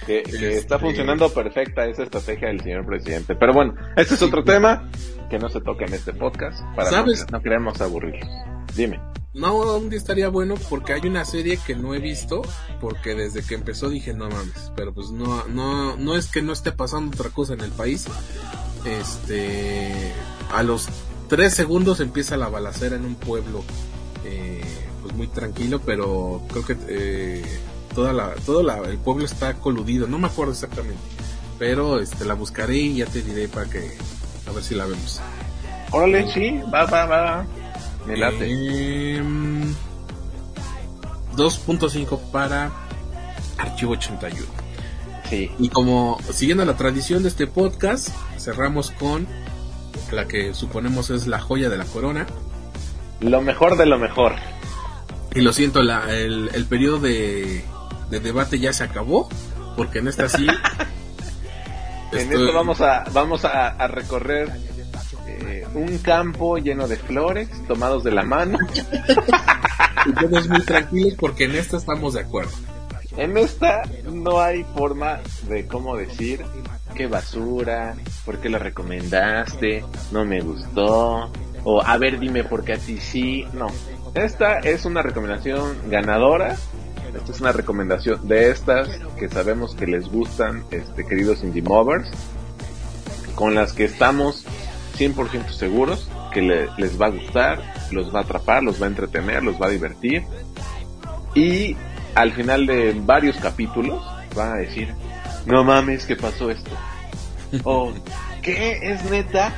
Que, que Este- está funcionando perfecta esa estrategia del señor presidente. Pero bueno, este es otro tema que no se toca en este podcast para no, ¿Sabes? no queremos aburrirlos. Dime. No, un día estaría bueno porque hay una serie que no he visto, porque desde que empezó dije no mames, pero pues no, no, no es que no esté pasando otra cosa en el país. Este, a los tres segundos empieza la balacera en un pueblo, eh, pues muy tranquilo, pero creo que eh, toda la, todo la, el pueblo está coludido, no me acuerdo exactamente, pero este la buscaré y ya te diré para que a ver si la vemos. Órale, sí, va, va, va. Me late. Em, 2.5 para Archivo 81. Sí. Y como siguiendo la tradición de este podcast, cerramos con la que suponemos es la joya de la corona. Lo mejor de lo mejor. Y lo siento, la, el, el periodo de, de debate ya se acabó, porque en esta sí... En esto vamos a, vamos a, a recorrer eh, un campo lleno de flores tomados de la mano. y todos muy tranquilos porque en esta estamos de acuerdo. En esta no hay forma de cómo decir qué basura, por qué la recomendaste, no me gustó, o a ver dime por qué a ti sí. No, esta es una recomendación ganadora. Esta es una recomendación de estas que sabemos que les gustan, este, queridos indie movers, con las que estamos 100% seguros que le- les va a gustar, los va a atrapar, los va a entretener, los va a divertir. Y al final de varios capítulos van a decir, no mames, ¿qué pasó esto? o, ¿qué? ¿Es neta?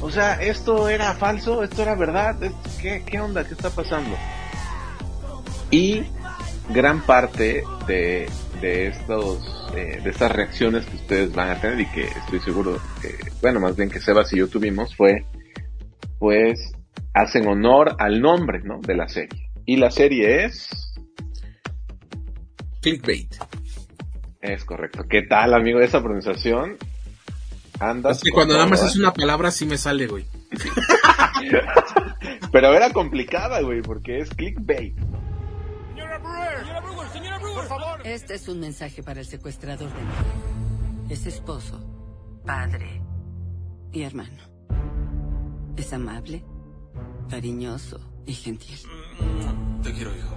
O sea, ¿esto era falso? ¿Esto era verdad? ¿Esto- ¿Qué, qué onda? ¿Qué está pasando? Y gran parte de, de estos eh, de estas reacciones que ustedes van a tener y que estoy seguro que bueno más bien que Sebas y yo tuvimos fue pues hacen honor al nombre ¿no? de la serie y la serie es Clickbait. es correcto qué tal amigo esa pronunciación andas Es que cuando nada más ¿eh? es una palabra sí me sale, güey. pero era complicada güey porque es clickbait Este es un mensaje para el secuestrador de mi Es esposo, padre y hermano. Es amable, cariñoso y gentil. Te quiero, hijo.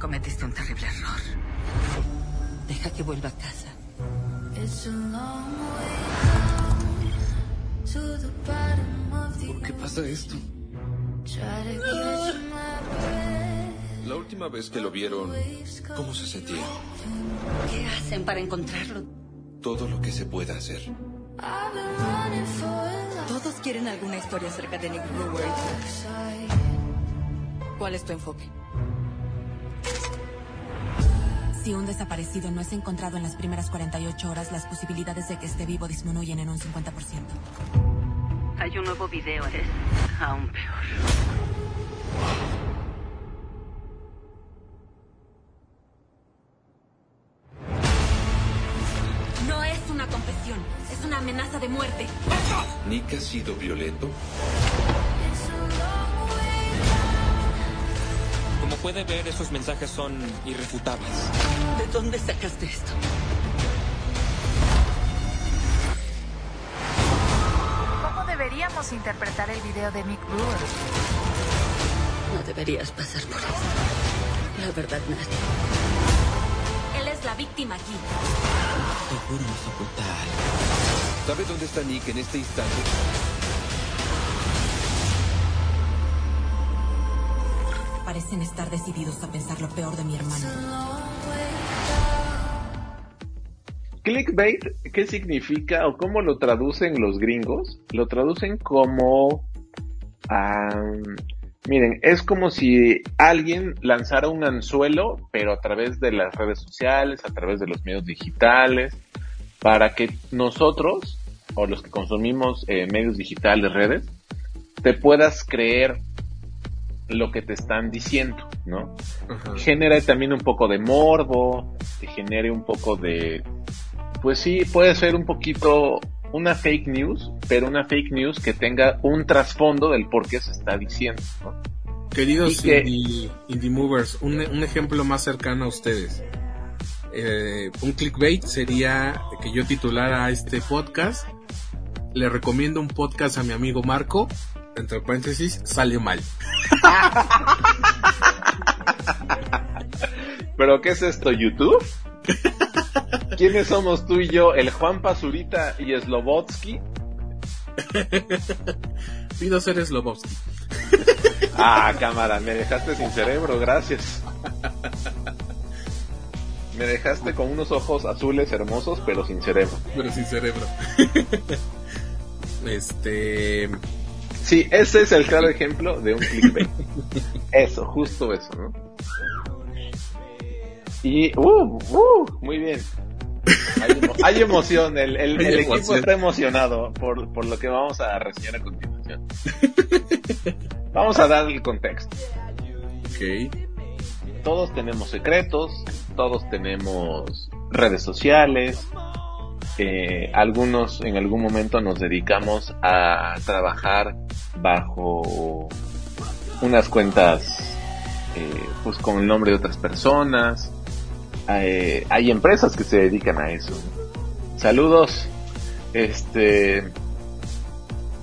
Cometiste un terrible error. Deja que vuelva a casa. ¿Por qué pasa esto? La última vez que lo vieron, ¿cómo se sentía? ¿Qué hacen para encontrarlo? Todo lo que se pueda hacer. Todos quieren alguna historia acerca de Nick Brewer. ¿Cuál es tu enfoque? Si un desaparecido no es encontrado en las primeras 48 horas, las posibilidades de que esté vivo disminuyen en un 50%. Hay un nuevo video, es aún peor. ¿Nick ha sido violento? Como puede ver, esos mensajes son irrefutables. ¿De dónde sacaste esto? ¿Cómo deberíamos interpretar el video de Mick Brewer? No deberías pasar por eso. La verdad, nadie. Él es la víctima aquí. Te juro, no ¿Sabe dónde está Nick en este instante? Parecen estar decididos a pensar lo peor de mi hermano. Clickbait, ¿qué significa o cómo lo traducen los gringos? Lo traducen como... miren, es como si alguien lanzara un anzuelo, pero a través de las redes sociales, a través de los medios digitales, para que nosotros, o los que consumimos eh, medios digitales, redes, te puedas creer lo que te están diciendo, ¿no? Genera también un poco de morbo, te genere un poco de, pues sí, puede ser un poquito una fake news, pero una fake news que tenga un trasfondo del por qué se está diciendo, ¿no? Queridos que- indie, indie movers, un, un ejemplo más cercano a ustedes. Eh, un clickbait sería que yo titulara a este podcast. Le recomiendo un podcast a mi amigo Marco. Entre paréntesis, sale mal. ¿Pero qué es esto, YouTube? ¿Quiénes somos tú y yo? ¿El Juan Pazurita y Slobotsky? Pido ser Slobovsky. Ah, cámara, me dejaste sin cerebro, gracias. Me dejaste con unos ojos azules hermosos, pero sin cerebro. Pero sin cerebro. este. Sí, ese es el claro ejemplo de un clickbait. Eso, justo eso, ¿no? Y, uh, uh, muy bien. Hay, emo- hay emoción, el, el- Hay el equipo está emocionado por, por lo que vamos a reseñar a continuación. Vamos a dar el contexto. Ok. Todos tenemos secretos, todos tenemos redes sociales, eh, algunos en algún momento nos dedicamos a trabajar bajo unas cuentas eh, pues con el nombre de otras personas. Eh, hay empresas que se dedican a eso. Saludos. Este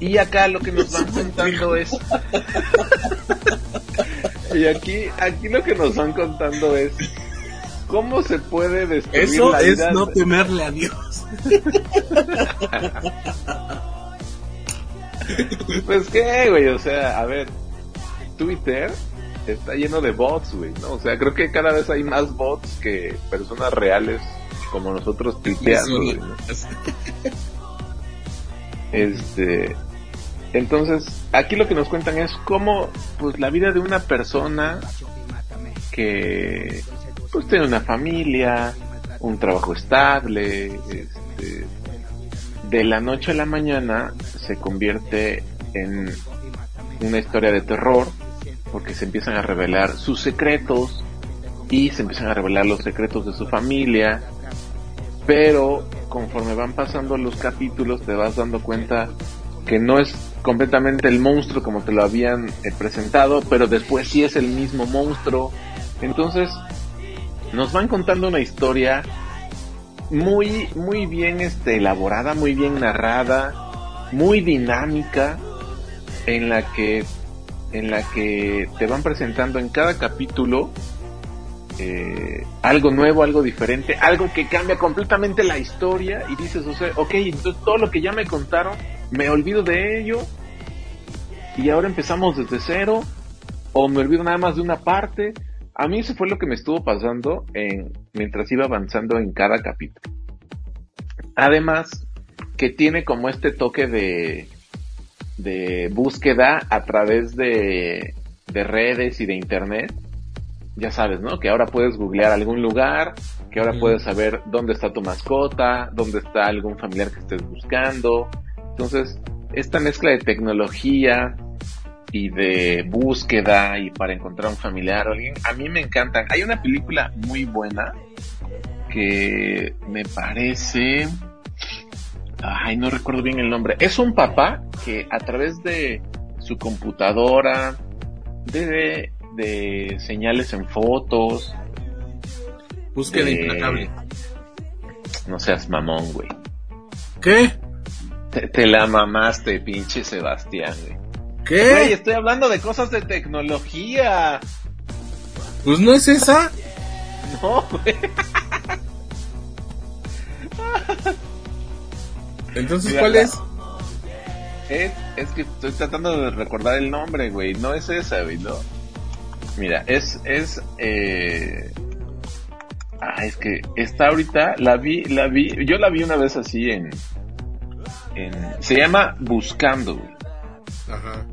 y acá lo que nos van contando es y aquí aquí lo que nos van contando es cómo se puede destruir Eso la es vida no temerle a Dios. Pues qué, güey, o sea, a ver, Twitter está lleno de bots, güey, ¿no? O sea, creo que cada vez hay más bots que personas reales como nosotros tuiteando, güey, ¿no? Este, entonces, aquí lo que nos cuentan es cómo, pues, la vida de una persona que, pues, tiene una familia, un trabajo estable, este, de la noche a la mañana se convierte en una historia de terror porque se empiezan a revelar sus secretos y se empiezan a revelar los secretos de su familia pero conforme van pasando los capítulos te vas dando cuenta que no es completamente el monstruo como te lo habían eh, presentado pero después sí es el mismo monstruo. Entonces nos van contando una historia muy muy bien este elaborada muy bien narrada muy dinámica en la que en la que te van presentando en cada capítulo eh, algo nuevo, algo diferente, algo que cambia completamente la historia y dices, o sea, ok, entonces todo lo que ya me contaron, me olvido de ello y ahora empezamos desde cero o me olvido nada más de una parte. A mí eso fue lo que me estuvo pasando en, mientras iba avanzando en cada capítulo. Además, que tiene como este toque de, de búsqueda a través de, de redes y de internet. Ya sabes, ¿no? Que ahora puedes googlear algún lugar, que ahora puedes saber dónde está tu mascota, dónde está algún familiar que estés buscando. Entonces, esta mezcla de tecnología y de búsqueda y para encontrar un familiar o alguien, a mí me encantan. Hay una película muy buena que me parece ay, no recuerdo bien el nombre. Es un papá que a través de su computadora, de, de señales en fotos, Búsqueda de- implacable. No seas mamón, güey. ¿Qué? Te, te la mamaste, pinche Sebastián, güey. ¿Qué? Güey, estoy hablando de cosas de tecnología. Pues no es esa. No, güey. Entonces, Mira, ¿cuál es? Es, es que estoy tratando de recordar el nombre, güey. No es esa, güey, no. Mira, es, es, eh... Ah, es que está ahorita, la vi, la vi, yo la vi una vez así en, en, se llama Buscando, güey. Ajá.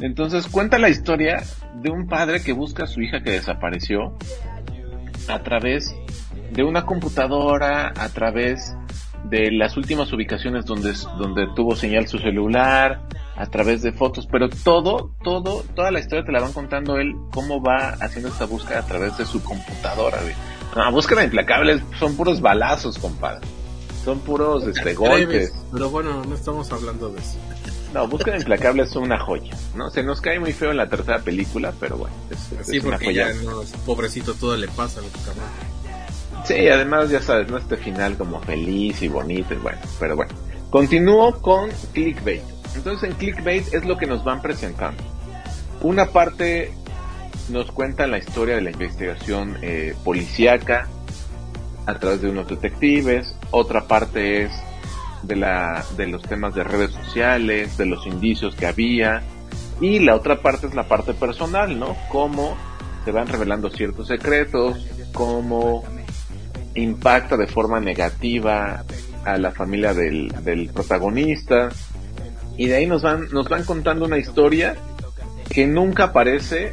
Entonces cuenta la historia de un padre que busca a su hija que desapareció a través de una computadora, a través de las últimas ubicaciones donde, donde tuvo señal su celular, a través de fotos, pero todo, todo, toda la historia te la van contando él, cómo va haciendo esta búsqueda a través de su computadora, güey. No, búsqueda implacable son puros balazos, compadre. Son puros este, golpes. Pero bueno, no estamos hablando de eso. No, Búsqueda Implacable es una joya, ¿no? Se nos cae muy feo en la tercera película, pero bueno, es, es Sí, una porque joya. ya no, pobrecito todo le pasa al cabrón. Sí, además ya sabes, ¿no? Este final como feliz y bonito, y bueno, pero bueno. Continúo con Clickbait. Entonces en Clickbait es lo que nos van presentando. Una parte nos cuenta la historia de la investigación eh, policíaca a través de unos detectives, otra parte es de, la, de los temas de redes sociales, de los indicios que había, y la otra parte es la parte personal, ¿no? Cómo se van revelando ciertos secretos, cómo impacta de forma negativa a la familia del, del protagonista, y de ahí nos van, nos van contando una historia que nunca parece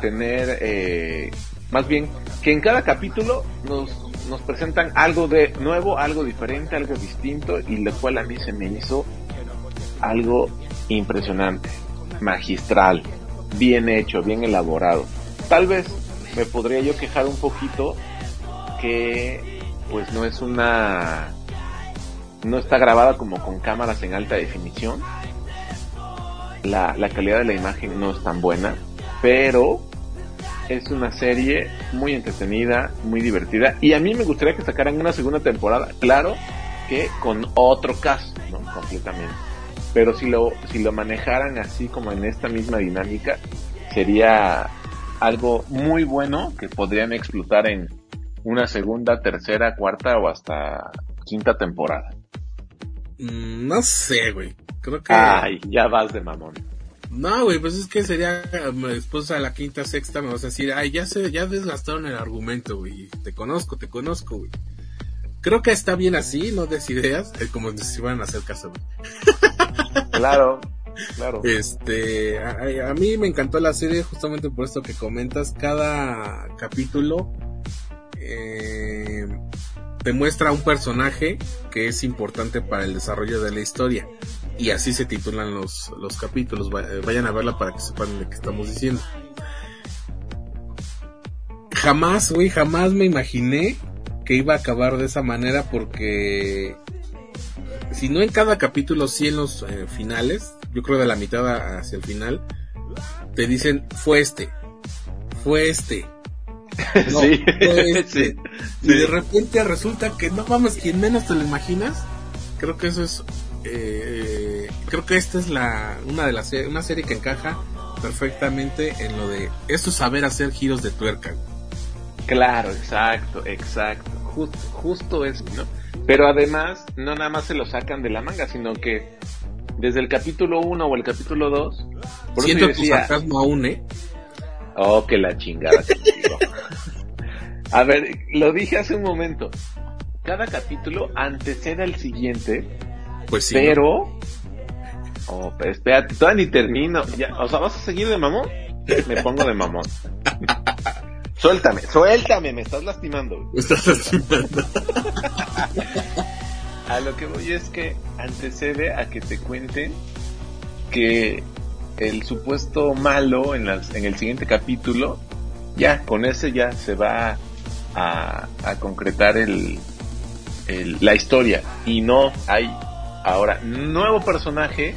tener, eh, más bien, que en cada capítulo nos, nos presentan algo de nuevo, algo diferente, algo distinto, y lo cual a mí se me hizo algo impresionante, magistral, bien hecho, bien elaborado. Tal vez me podría yo quejar un poquito que pues no es una no está grabada como con cámaras en alta definición la, la calidad de la imagen no es tan buena pero es una serie muy entretenida muy divertida y a mí me gustaría que sacaran una segunda temporada claro que con otro caso ¿no? completamente pero si lo si lo manejaran así como en esta misma dinámica sería algo muy bueno que podrían explotar en una segunda, tercera, cuarta o hasta quinta temporada. Mm, no sé, güey. Creo que. Ay, ya vas de mamón. No, güey, pues es que sería después a la quinta, sexta me vas a decir, ay, ya se, ya desgastaron el argumento, güey. Te conozco, te conozco, güey. Creo que está bien así, no des ideas, eh, como si iban a hacer caso, güey. Claro, claro. Este, a, a mí me encantó la serie justamente por esto que comentas. Cada capítulo eh, te muestra un personaje que es importante para el desarrollo de la historia. Y así se titulan los, los capítulos. Va- Vayan a verla para que sepan de qué estamos diciendo. Jamás, güey, jamás me imaginé que iba a acabar de esa manera porque si no en cada capítulo, sí en los eh, finales, yo creo de la mitad hacia el final, te dicen, fue este, fue este. No, Sí, fue este. sí, Y de repente resulta que no mames, quien menos te lo imaginas. Creo que eso es, eh, creo que esta es la, una de las, una serie que encaja perfectamente en lo de, esto es saber hacer giros de tuerca. Claro, exacto, exacto. Jus- justo eso, ¿no? Pero además, no nada más se lo sacan de la manga, sino que desde el capítulo 1 o el capítulo 2, por eso Siento tu decía, sarcasmo aún, eh. Oh, que la chingada contigo. A ver, lo dije hace un momento. Cada capítulo antecede al siguiente, Pues sí. pero... Oh, pero espérate, todavía ni termino. Ya, o sea, ¿vas a seguir de mamón? Me pongo de mamón. suéltame, suéltame, me estás lastimando. Me estás lastimando. A lo que voy es que antecede a que te cuenten que el supuesto malo en, las, en el siguiente capítulo, ya, con ese ya se va a, a concretar el, el- la historia. Y no hay ahora nuevo personaje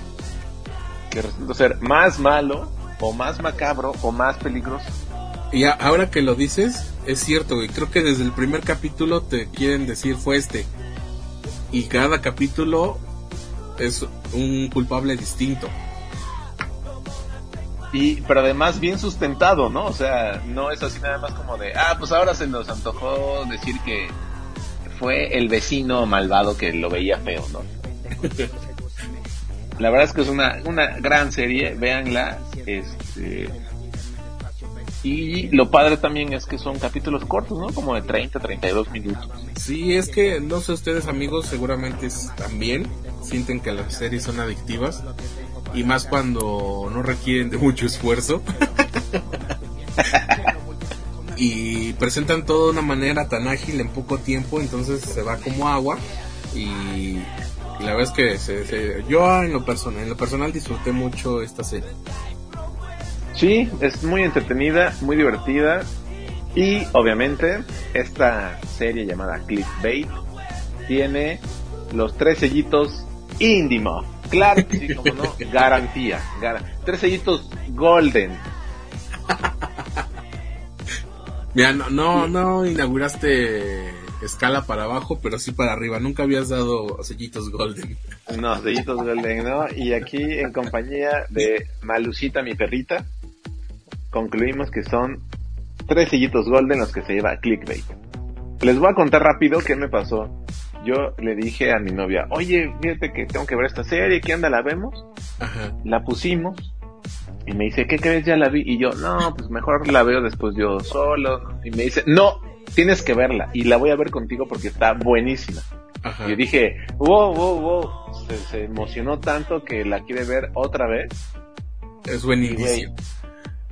que resulta ser más malo, o más macabro, o más peligroso. Y a- ahora que lo dices, es cierto, güey. Creo que desde el primer capítulo te quieren decir fue este. Y cada capítulo es un culpable distinto. Y, pero además bien sustentado, ¿no? O sea, no es así nada más como de, ah, pues ahora se nos antojó decir que fue el vecino malvado que lo veía feo, ¿no? La verdad es que es una, una gran serie, véanla, este, y lo padre también es que son capítulos cortos, ¿no? Como de 30, 32 minutos. Sí, es que no sé ustedes amigos, seguramente también sienten que las series son adictivas y más cuando no requieren de mucho esfuerzo. y presentan todo de una manera tan ágil en poco tiempo, entonces se va como agua y, la verdad es que yo en lo personal, en lo personal disfruté mucho esta serie. Sí, es muy entretenida, muy divertida y obviamente esta serie llamada Clickbait tiene los tres sellitos Indimo. Claro que sí, como no, garantía. tres sellitos Golden. Mira, no, no, no inauguraste escala para abajo, pero sí para arriba. Nunca habías dado sellitos Golden. No, sellitos Golden, ¿no? Y aquí en compañía de Malucita, mi perrita, concluimos que son tres sellitos golden los que se lleva clickbait. Les voy a contar rápido qué me pasó. Yo le dije a mi novia, oye, fíjate que tengo que ver esta serie, ¿qué anda? ¿La vemos? La pusimos y me dice, ¿qué crees? Ya la vi. Y yo, no, pues mejor la veo después yo solo. Y me dice, no, tienes que verla y la voy a ver contigo porque está buenísima. Y yo dije, wow, wow, wow. Se, emocionó tanto que la quiere ver otra vez. Es buenísimo.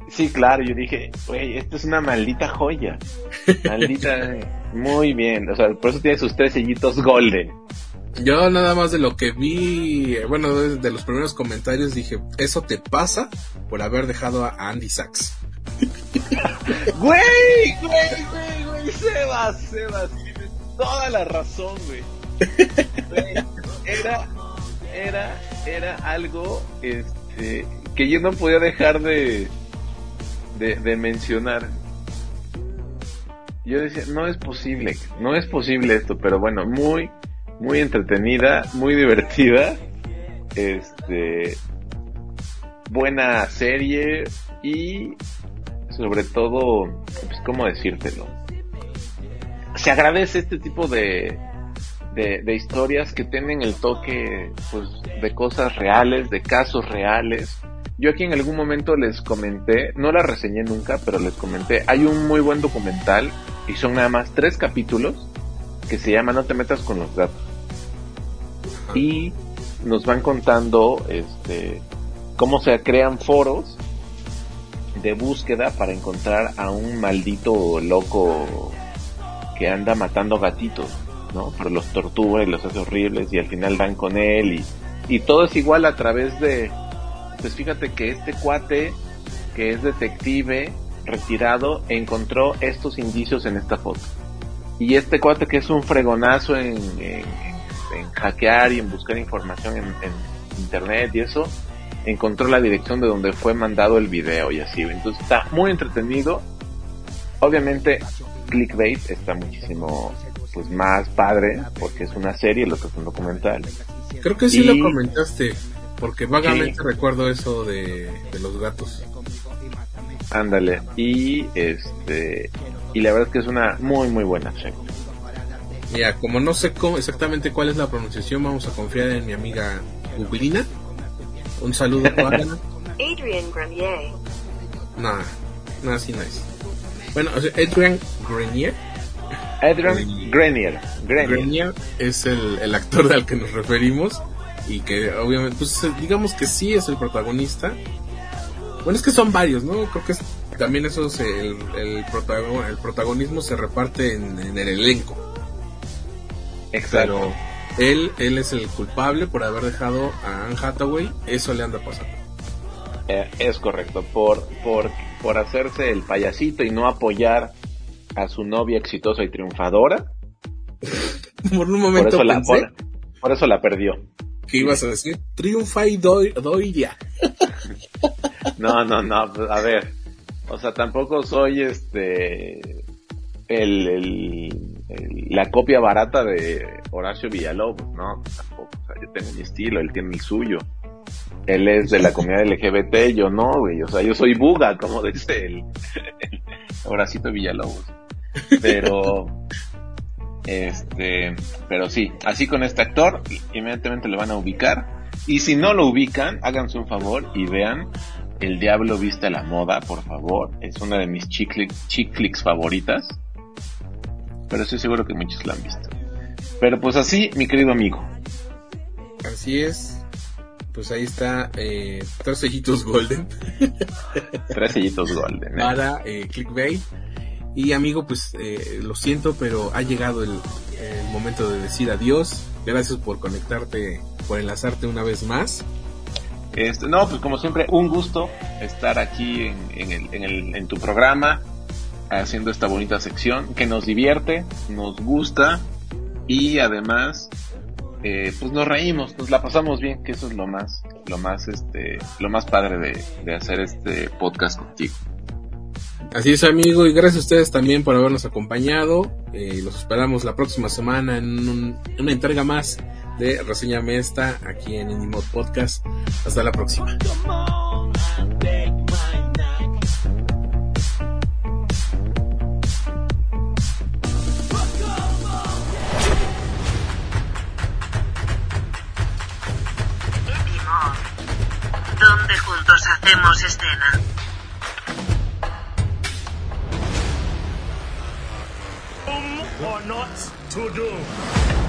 Sí, claro, yo dije, güey, esto es una maldita joya. Maldita, muy bien. O sea, por eso tiene sus tres sellitos golden. Yo nada más de lo que vi, bueno, de, los primeros comentarios dije, eso te pasa por haber dejado a Andy Sachs. güey, güey, güey, Sebas, Sebas, tienes toda la razón, güey. Era, era, era algo, este, que yo no podía dejar de, de, mencionar. Yo decía, no es posible, no es posible esto, pero bueno, muy, muy entretenida, muy divertida, este, buena serie y sobre todo, pues, ¿cómo decírtelo? Se agradece este tipo de, de, de, historias que tienen el toque pues, de cosas reales, de casos reales, yo aquí en algún momento les comenté, no la reseñé nunca, pero les comenté, hay un muy buen documental y son nada más tres capítulos que se llama No te metas con los gatos. Y nos van contando este cómo se crean foros de búsqueda para encontrar a un maldito loco que anda matando gatitos, ¿no? Pero los tortura y los hace horribles y al final dan con él y, y todo es igual a través de pues fíjate que este cuate, que es detective retirado, encontró estos indicios en esta foto. Y este cuate que es un fregonazo en, hackear y en buscar información en, internet y eso, encontró la dirección de donde fue mandado el video y así. Entonces está muy entretenido. Obviamente, clickbait está muchísimo pues más padre porque es una serie, lo que es un documental. Creo que sí lo comentaste. Porque vagamente recuerdo eso de, los gatos. Ándale. Y este y la verdad es que es una muy muy buena serie. Mira, como no sé cómo, exactamente cuál es la pronunciación, vamos a confiar en mi amiga Googlina. Un saludo Adrian Grenier. Nah, nada así no es. Bueno, Adrian Grenier. Adrian Grenier. Grenier. es el, el actor al que nos referimos y que obviamente, pues digamos que sí es el protagonista. Bueno, es que son varios, ¿no? Creo que también eso es el, el, el protagonismo se reparte en, el elenco. Exacto. él, él es el culpable por haber dejado a Anne Hathaway, eso le anda pasando. Eh, es correcto, por, por, por hacerse el payasito y no apoyar a su novia exitosa y triunfadora. por un momento por eso, la, por eso la perdió. ¿Qué ibas a decir? Triunfa y doy, ya. no, no, no, a ver. O sea, tampoco soy este. El, el, la copia barata de Horacio Villalobos, ¿no? Tampoco. O sea, yo tengo mi estilo, él tiene el suyo. Él es de la comunidad LGBT, yo no, güey. O sea, yo soy buga, como dice el, el Horacito Villalobos. Pero Este, pero sí, así con este actor, inmediatamente lo van a ubicar. Y si no lo ubican, háganse un favor y vean El Diablo Viste a la Moda, por favor. Es una de mis chick, chick flicks favoritas. Pero estoy seguro que muchos la han visto. Pero pues así, mi querido amigo. Así es. Pues ahí está, eh, tres sellitos golden. tres sellitos golden. ¿eh? Para eh, Clickbait. Y amigo, pues eh, lo siento, pero ha llegado el, el, momento de decir adiós. Gracias por conectarte, por enlazarte una vez más. Este, no, pues como siempre, un gusto estar aquí en, en, el, en, el, en tu programa, haciendo esta bonita sección que nos divierte, nos gusta y además eh, pues nos reímos, nos la pasamos bien, que eso es lo más, lo más, este, lo más padre de, de hacer este podcast contigo. Así es, amigo, y gracias a ustedes también por habernos acompañado. Eh, los esperamos la próxima semana en un, una entrega más de Reseñame esta aquí en Inimod Podcast. Hasta la próxima. Juntos hacemos escena. or not to do.